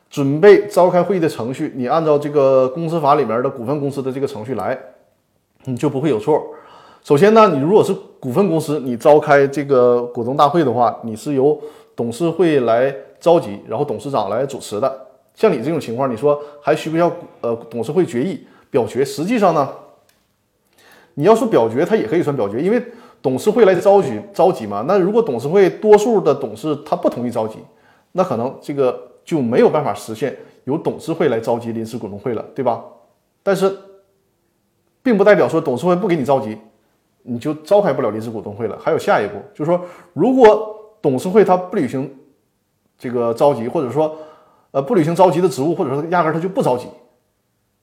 准备召开会议的程序，你按照这个公司法里面的股份公司的这个程序来，你就不会有错。首先呢，你如果是股份公司，你召开这个股东大会的话，你是由董事会来召集，然后董事长来主持的。像你这种情况，你说还需不需要呃董事会决议表决？实际上呢，你要说表决，它也可以算表决，因为。董事会来召集召集嘛？那如果董事会多数的董事他不同意召集，那可能这个就没有办法实现由董事会来召集临时股东会了，对吧？但是，并不代表说董事会不给你召集，你就召开不了临时股东会了。还有下一步，就是说，如果董事会他不履行这个召集，或者说呃不履行召集的职务，或者说压根他就不召集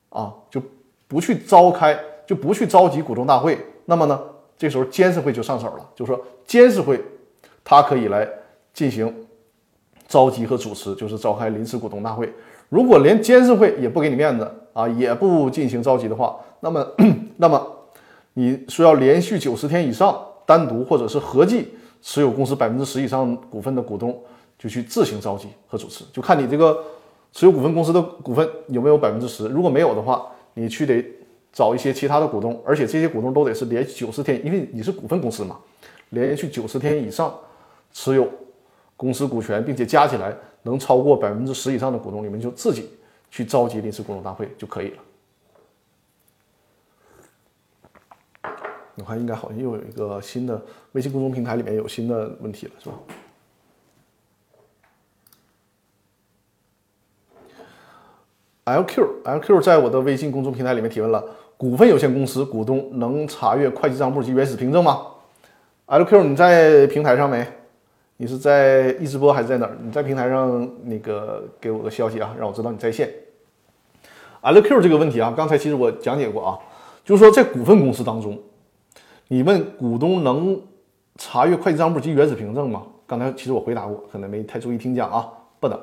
啊，就不去召开，就不去召集股东大会，那么呢？这时候监事会就上手了，就是说监事会，他可以来进行召集和主持，就是召开临时股东大会。如果连监事会也不给你面子啊，也不进行召集的话，那么 那么你说要连续九十天以上，单独或者是合计持有公司百分之十以上股份的股东，就去自行召集和主持，就看你这个持有股份公司的股份有没有百分之十。如果没有的话，你去得。找一些其他的股东，而且这些股东都得是连续九十天，因为你是股份公司嘛，连续九十天以上持有公司股权，并且加起来能超过百分之十以上的股东，你们就自己去召集临时股东大会就可以了。我看应该好像又有一个新的微信公众平台里面有新的问题了，是吧？LQ LQ 在我的微信公众平台里面提问了：股份有限公司股东能查阅会计账簿及原始凭证吗？LQ 你在平台上没？你是在一直播还是在哪儿？你在平台上那个给我个消息啊，让我知道你在线。LQ 这个问题啊，刚才其实我讲解过啊，就是说在股份公司当中，你问股东能查阅会计账簿及原始凭证吗？刚才其实我回答过，可能没太注意听讲啊，不能。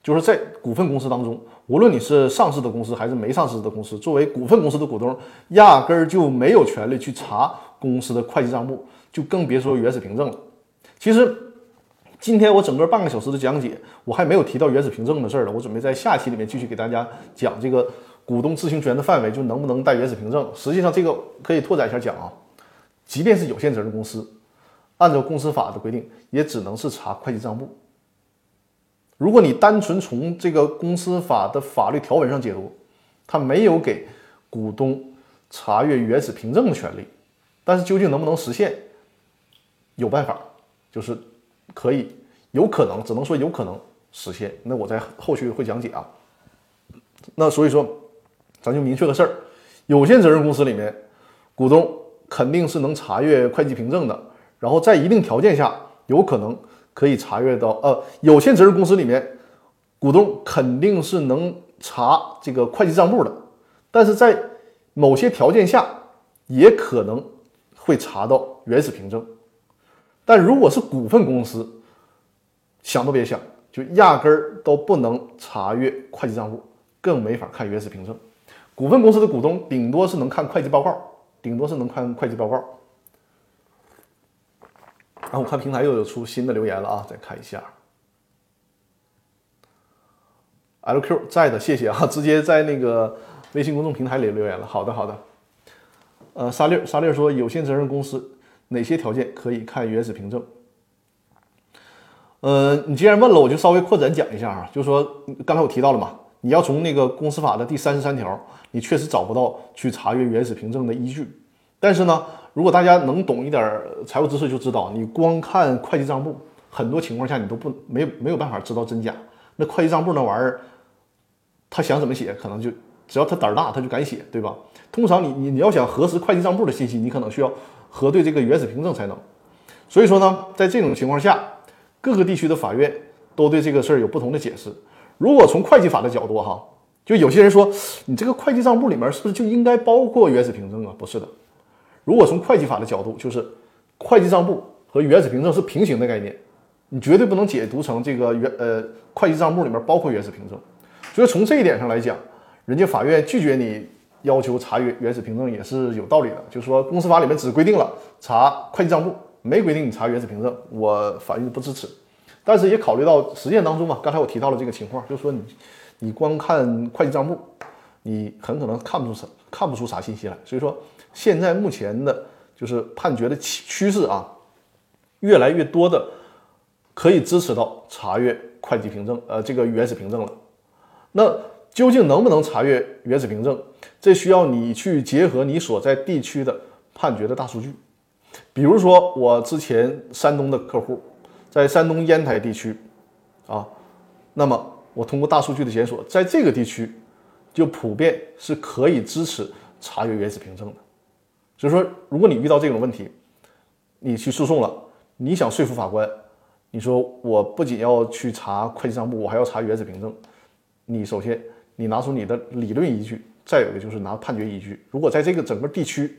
就是在股份公司当中，无论你是上市的公司还是没上市的公司，作为股份公司的股东，压根儿就没有权利去查公司的会计账簿，就更别说原始凭证了。其实今天我整个半个小时的讲解，我还没有提到原始凭证的事儿呢。我准备在下期里面继续给大家讲这个股东知情权的范围，就能不能带原始凭证。实际上这个可以拓展一下讲啊，即便是有限责任公司，按照公司法的规定，也只能是查会计账簿。如果你单纯从这个公司法的法律条文上解读，它没有给股东查阅原始凭证的权利，但是究竟能不能实现？有办法，就是可以，有可能，只能说有可能实现。那我在后续会讲解啊。那所以说，咱就明确个事儿：有限责任公司里面，股东肯定是能查阅会计凭证的，然后在一定条件下，有可能。可以查阅到，呃，有限责任公司里面，股东肯定是能查这个会计账簿的，但是在某些条件下，也可能会查到原始凭证。但如果是股份公司，想都别想，就压根儿都不能查阅会计账簿，更没法看原始凭证。股份公司的股东顶多是能看会计报告，顶多是能看会计报告。然后我看平台又有出新的留言了啊，再看一下。LQ 在的，谢谢啊，直接在那个微信公众平台里留言了。好的，好的。呃，沙粒沙粒说，有限责任公司哪些条件可以看原始凭证？呃，你既然问了，我就稍微扩展讲一下啊，就说刚才我提到了嘛，你要从那个公司法的第三十三条，你确实找不到去查阅原始凭证的依据，但是呢。如果大家能懂一点财务知识，就知道你光看会计账簿，很多情况下你都不没没有办法知道真假。那会计账簿那玩意儿，他想怎么写，可能就只要他胆儿大，他就敢写，对吧？通常你你你要想核实会计账簿的信息，你可能需要核对这个原始凭证才能。所以说呢，在这种情况下，各个地区的法院都对这个事儿有不同的解释。如果从会计法的角度哈，就有些人说，你这个会计账簿里面是不是就应该包括原始凭证啊？不是的。如果从会计法的角度，就是会计账簿和原始凭证是平行的概念，你绝对不能解读成这个原呃会计账簿里面包括原始凭证。所以从这一点上来讲，人家法院拒绝你要求查原原始凭证也是有道理的。就是说公司法里面只规定了查会计账簿，没规定你查原始凭证，我法院不支持。但是也考虑到实践当中嘛，刚才我提到了这个情况，就是说你你光看会计账簿，你很可能看不出啥看不出啥信息来。所以说。现在目前的就是判决的趋趋势啊，越来越多的可以支持到查阅会计凭证，呃，这个原始凭证了。那究竟能不能查阅原始凭证？这需要你去结合你所在地区的判决的大数据。比如说，我之前山东的客户在山东烟台地区啊，那么我通过大数据的检索，在这个地区就普遍是可以支持查阅原始凭证的。所以说，如果你遇到这种问题，你去诉讼了，你想说服法官，你说我不仅要去查会计账簿，我还要查原始凭证。你首先你拿出你的理论依据，再有一个就是拿判决依据。如果在这个整个地区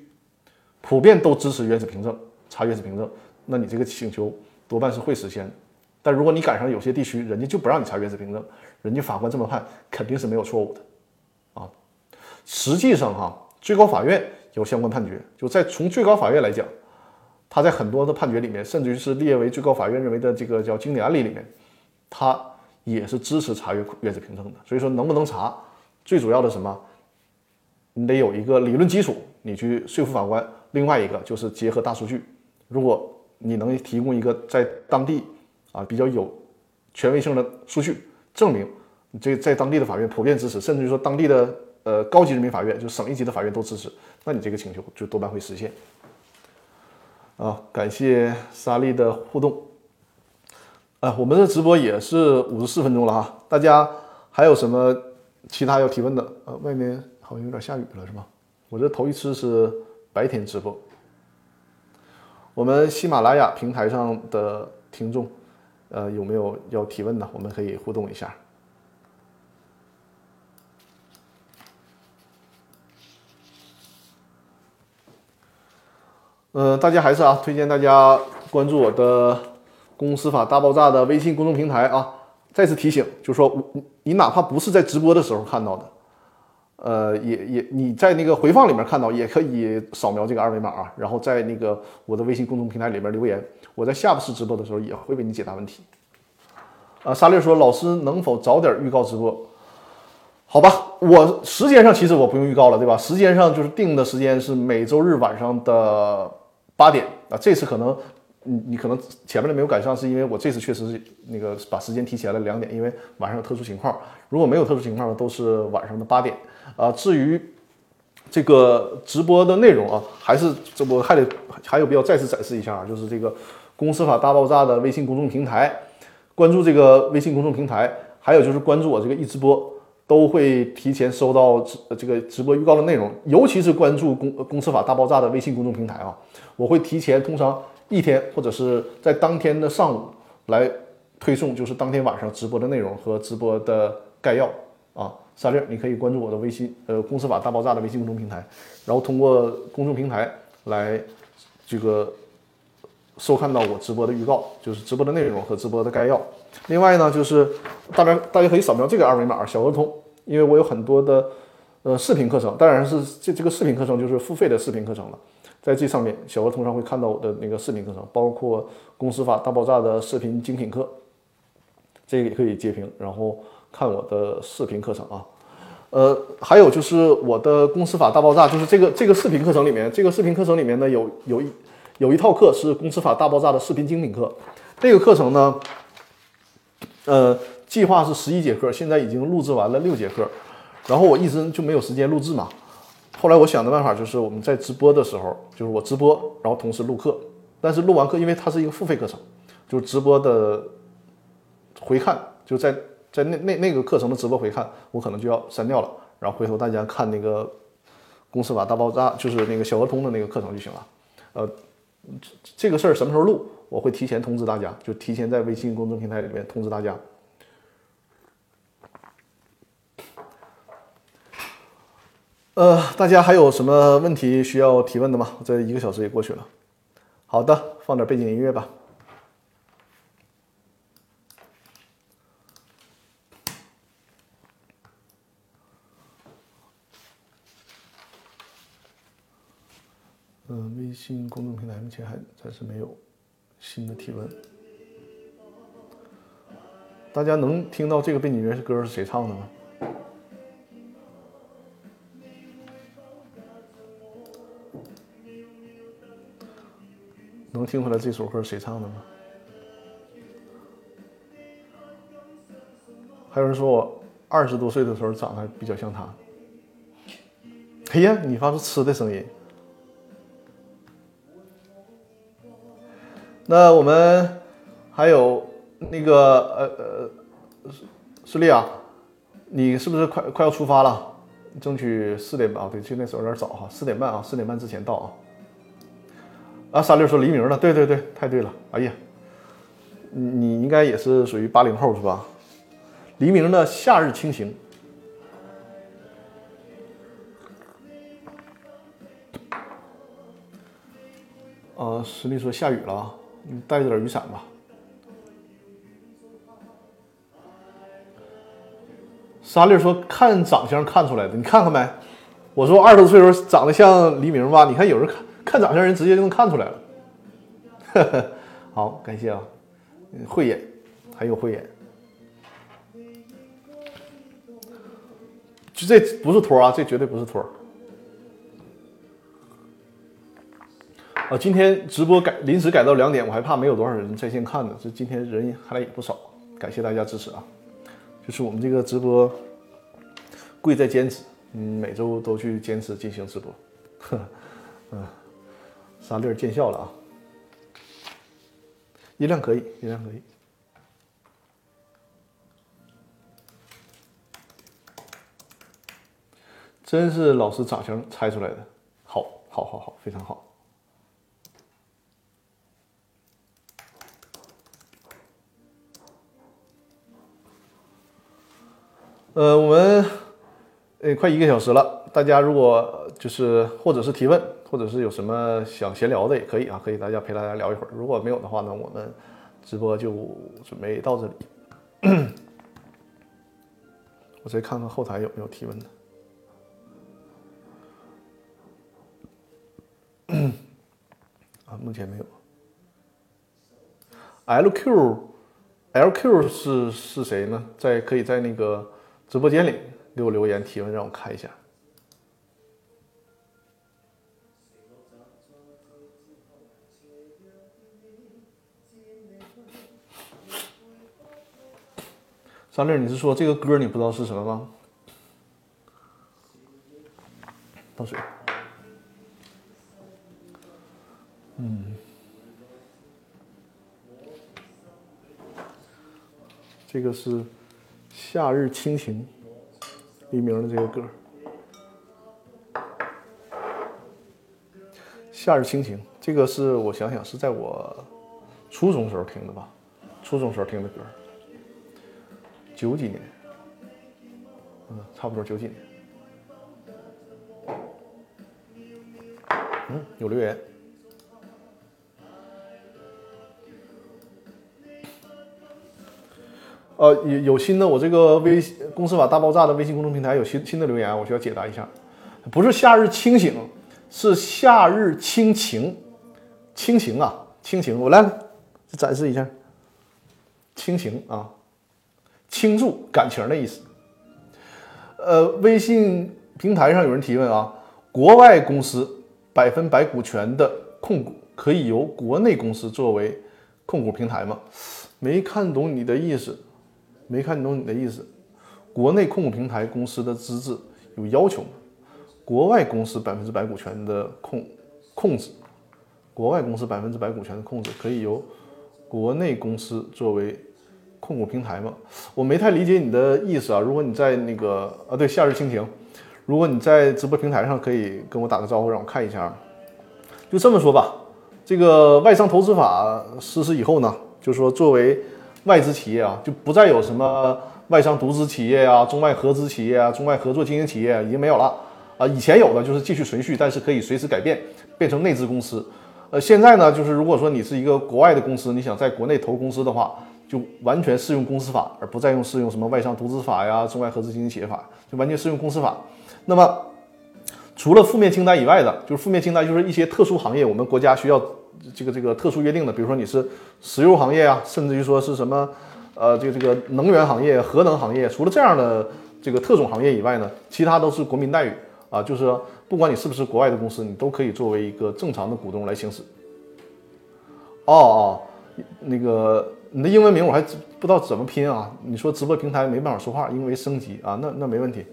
普遍都支持原始凭证，查原始凭证，那你这个请求多半是会实现。但如果你赶上有些地区人家就不让你查原始凭证，人家法官这么判肯定是没有错误的啊。实际上哈，最高法院。有相关判决，就在从最高法院来讲，他在很多的判决里面，甚至于是列为最高法院认为的这个叫经典案例里面，他也是支持查阅原始凭证的。所以说，能不能查，最主要的什么，你得有一个理论基础，你去说服法官。另外一个就是结合大数据，如果你能提供一个在当地啊比较有权威性的数据，证明你这在当地的法院普遍支持，甚至于说当地的。呃，高级人民法院就省一级的法院都支持，那你这个请求就多半会实现。啊，感谢沙莉的互动。啊，我们的直播也是五十四分钟了哈，大家还有什么其他要提问的？呃，外面好像有点下雨了，是吧？我这头一次是白天直播。我们喜马拉雅平台上的听众，呃，有没有要提问的？我们可以互动一下。呃，大家还是啊，推荐大家关注我的《公司法大爆炸》的微信公众平台啊。再次提醒，就是说，你你哪怕不是在直播的时候看到的，呃，也也你在那个回放里面看到，也可以扫描这个二维码啊，然后在那个我的微信公众平台里面留言，我在下次直播的时候也会为你解答问题。啊，沙粒说，老师能否早点预告直播？好吧，我时间上其实我不用预告了，对吧？时间上就是定的时间是每周日晚上的八点啊，这次可能。你你可能前面的没有赶上，是因为我这次确实是那个把时间提前了两点，因为晚上有特殊情况。如果没有特殊情况呢，都是晚上的八点啊。至于这个直播的内容啊，还是这我还得还有必要再次展示一下啊，就是这个公司法大爆炸的微信公众平台，关注这个微信公众平台，还有就是关注我这个一直播，都会提前收到这个直播预告的内容。尤其是关注公公司法大爆炸的微信公众平台啊，我会提前通常。一天或者是在当天的上午来推送，就是当天晚上直播的内容和直播的概要啊。三六，你可以关注我的微信，呃，公司法大爆炸的微信公众平台，然后通过公众平台来这个收看到我直播的预告，就是直播的内容和直播的概要。另外呢，就是大家大家可以扫描这个二维码，小额通，因为我有很多的呃视频课程，当然是这这个视频课程就是付费的视频课程了。在这上面，小额通上会看到我的那个视频课程，包括公司法大爆炸的视频精品课，这个也可以截屏，然后看我的视频课程啊。呃，还有就是我的公司法大爆炸，就是这个这个视频课程里面，这个视频课程里面呢有有一有一套课是公司法大爆炸的视频精品课，这个课程呢，呃，计划是十一节课，现在已经录制完了六节课，然后我一直就没有时间录制嘛。后来我想的办法就是我们在直播的时候，就是我直播，然后同时录课。但是录完课，因为它是一个付费课程，就是直播的回看，就在在那那那个课程的直播回看，我可能就要删掉了。然后回头大家看那个公司法大爆炸，就是那个小额通的那个课程就行了。呃，这个事儿什么时候录，我会提前通知大家，就提前在微信公众平台里面通知大家。呃，大家还有什么问题需要提问的吗？这一个小时也过去了。好的，放点背景音乐吧。嗯，微信公众平台目前还暂时没有新的提问。大家能听到这个背景音乐是歌是谁唱的吗？能听出来这首歌谁唱的吗？还有人说我二十多岁的时候长得比较像他。哎呀，你发出吃的声音。那我们还有那个呃呃，顺利啊，你是不是快快要出发了？争取四点半啊，对，现在是有点早哈，四点半啊，四点半之前到啊。啊，三六说黎明了，对对对，太对了。哎呀，你应该也是属于八零后是吧？黎明的夏日轻晴。啊，实力说下雨了，你带着点雨伞吧。沙粒说看长相看出来的，你看看没？我说二十多岁时候长得像黎明吧？你看有人看。看长相，人直接就能看出来了。好，感谢啊，慧眼，很有慧眼。就这不是托啊，这绝对不是托。啊，今天直播改临时改到两点，我还怕没有多少人在线看呢。这今天人看来也不少，感谢大家支持啊。就是我们这个直播贵在坚持，嗯，每周都去坚持进行直播。嗯。沙粒见效了啊！音量可以，音量可以。真是老师长相猜出来的，好，好，好，好，非常好。呃，我们呃快一个小时了，大家如果就是或者是提问。或者是有什么想闲聊的也可以啊，可以大家陪大家聊一会儿。如果没有的话呢，我们直播就准备到这里。我再看看后台有没有提问的。啊，目前没有。LQ，LQ 是是谁呢？在可以在那个直播间里给我留言提问，让我看一下。张丽，你是说这个歌你不知道是什么吗？倒水。嗯，这个是《夏日亲情》黎明的这个歌，《夏日亲情》这个是我想想是在我初中时候听的吧，初中时候听的歌，九几年，嗯，差不多九几年，嗯，有留言。呃，有有新的，我这个微公司法大爆炸的微信公众平台有新新的留言，我需要解答一下。不是夏日清醒，是夏日亲情，亲情啊，亲情，我来展示一下，亲情啊，倾注感情的意思。呃，微信平台上有人提问啊，国外公司百分百股权的控股可以由国内公司作为控股平台吗？没看懂你的意思。没看懂你的意思，国内控股平台公司的资质有要求吗？国外公司百分之百股权的控控制，国外公司百分之百股权的控制可以由国内公司作为控股平台吗？我没太理解你的意思啊。如果你在那个啊，对，夏日蜻蜓，如果你在直播平台上可以跟我打个招呼，让我看一下。就这么说吧，这个外商投资法实施以后呢，就是说作为。外资企业啊，就不再有什么外商独资企业啊、中外合资企业啊、中外合作经营企业已经没有了啊。以前有的就是继续存续，但是可以随时改变，变成内资公司。呃，现在呢，就是如果说你是一个国外的公司，你想在国内投公司的话，就完全适用公司法，而不再用适用什么外商独资法呀、中外合资经营企业法，就完全适用公司法。那么，除了负面清单以外的，就是负面清单就是一些特殊行业，我们国家需要。这个这个特殊约定的，比如说你是石油行业啊，甚至于说是什么，呃，这个这个能源行业、核能行业，除了这样的这个特种行业以外呢，其他都是国民待遇啊，就是不管你是不是国外的公司，你都可以作为一个正常的股东来行使。哦哦，那个你的英文名我还不知道怎么拼啊？你说直播平台没办法说话，因为升级啊，那那没问题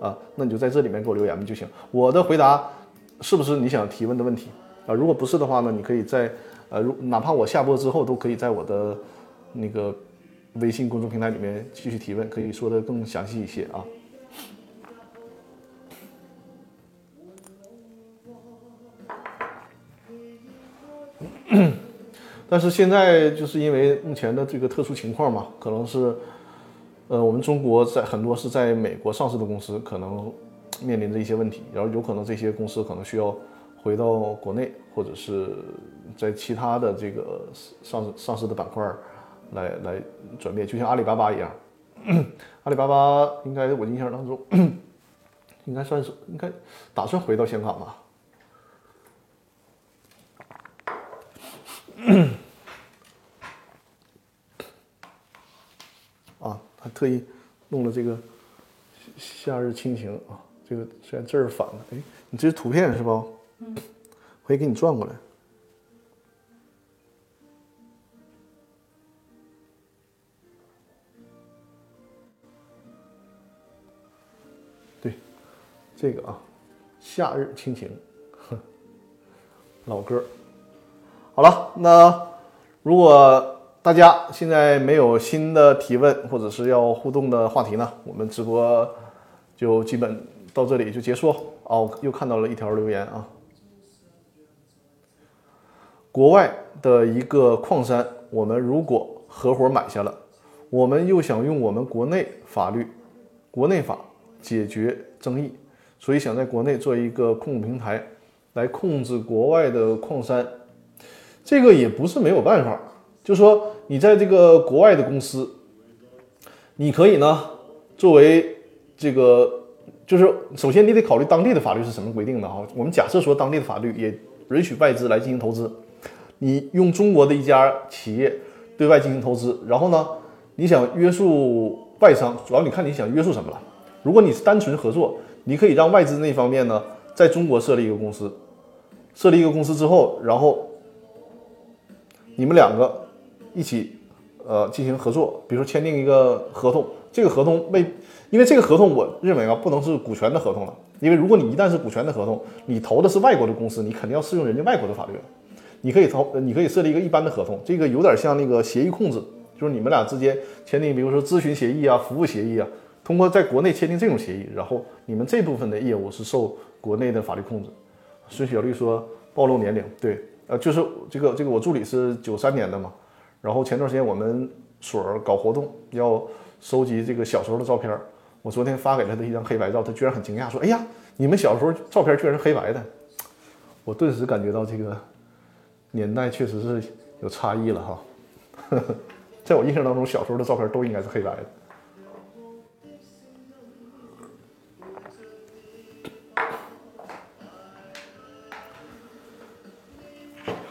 啊，那你就在这里面给我留言就行。我的回答是不是你想提问的问题？啊，如果不是的话呢，你可以在，呃，如哪怕我下播之后，都可以在我的那个微信公众平台里面继续提问，可以说的更详细一些啊。但是现在就是因为目前的这个特殊情况嘛，可能是，呃，我们中国在很多是在美国上市的公司，可能面临着一些问题，然后有可能这些公司可能需要。回到国内，或者是在其他的这个上上市的板块来来转变，就像阿里巴巴一样。阿里巴巴应该我印象当中，应该算是应该打算回到香港吧。啊，他特意弄了这个夏日亲情啊，这个虽然字儿反了，哎，你这是图片是吧？可以给你转过来。对，这个啊，夏日亲情，老歌。好了，那如果大家现在没有新的提问或者是要互动的话题呢，我们直播就基本到这里就结束。哦，又看到了一条留言啊。国外的一个矿山，我们如果合伙买下了，我们又想用我们国内法律、国内法解决争议，所以想在国内做一个控股平台，来控制国外的矿山，这个也不是没有办法。就说你在这个国外的公司，你可以呢作为这个，就是首先你得考虑当地的法律是什么规定的啊。我们假设说当地的法律也允许外资来进行投资，你用中国的一家企业对外进行投资，然后呢，你想约束外商，主要你看你想约束什么了。如果你是单纯合作，你可以让外资那方面呢，在中国设立一个公司，设立一个公司之后，然后你们两个一起呃进行合作，比如说签订一个合同，这个合同为，因为这个合同我认为啊不能是股权的合同了，因为如果你一旦是股权的合同，你投的是外国的公司，你肯定要适用人家外国的法律。你可以投，你可以设立一个一般的合同，这个有点像那个协议控制，就是你们俩之间签订，比如说咨询协议啊、服务协议啊。通过在国内签订这种协议，然后你们这部分的业务是受国内的法律控制。孙雪丽说暴露年龄，对，呃，就是这个这个我助理是九三年的嘛，然后前段时间我们所搞活动要收集这个小时候的照片，我昨天发给他的一张黑白照，他居然很惊讶说：“哎呀，你们小时候照片居然是黑白的。”我顿时感觉到这个年代确实是有差异了哈。在我印象当中，小时候的照片都应该是黑白的。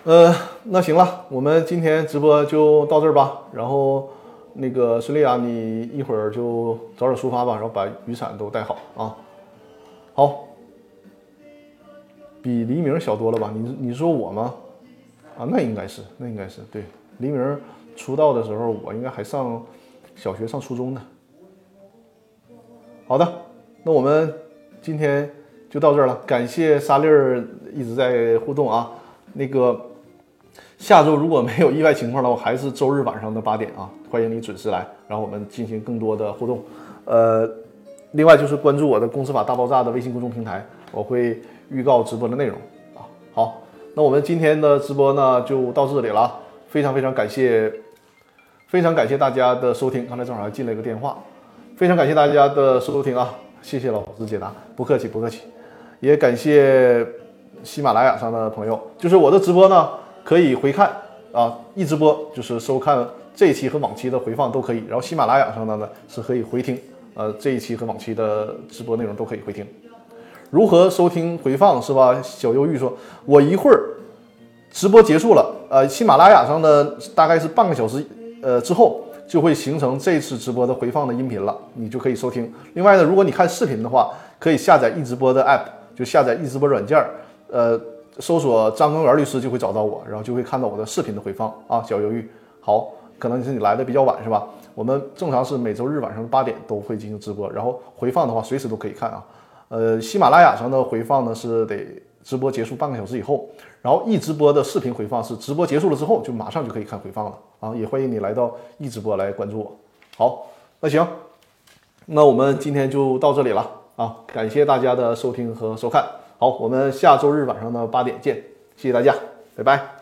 呃，那行了，我们今天直播就到这儿吧。然后那个孙丽啊，你一会儿就早点出发吧，然后把雨伞都带好啊。好，比黎明小多了吧？你你说我吗？啊，那应该是，那应该是对。黎明出道的时候，我应该还上小学、上初中呢。好的，那我们今天就到这儿了。感谢沙粒儿一直在互动啊，那个。下周如果没有意外情况的话，还是周日晚上的八点啊，欢迎你准时来，然后我们进行更多的互动。呃，另外就是关注我的《公司法大爆炸》的微信公众平台，我会预告直播的内容啊。好，那我们今天的直播呢就到这里了，非常非常感谢，非常感谢大家的收听。刚才正好还进了一个电话，非常感谢大家的收听啊，谢谢老师解答，不客气不客气，也感谢喜马拉雅上的朋友，就是我的直播呢。可以回看啊，一直播就是收看这一期和往期的回放都可以。然后喜马拉雅上的呢是可以回听，呃，这一期和往期的直播内容都可以回听。如何收听回放是吧？小忧郁说，我一会儿直播结束了，呃，喜马拉雅上的大概是半个小时呃之后就会形成这次直播的回放的音频了，你就可以收听。另外呢，如果你看视频的话，可以下载一直播的 app，就下载一直播软件，呃。搜索张根元律师就会找到我，然后就会看到我的视频的回放啊。小忧郁，好，可能是你来的比较晚是吧？我们正常是每周日晚上八点都会进行直播，然后回放的话随时都可以看啊。呃，喜马拉雅上的回放呢是得直播结束半个小时以后，然后一直播的视频回放是直播结束了之后就马上就可以看回放了啊。也欢迎你来到一直播来关注我。好，那行，那我们今天就到这里了啊，感谢大家的收听和收看。好，我们下周日晚上的八点见，谢谢大家，拜拜。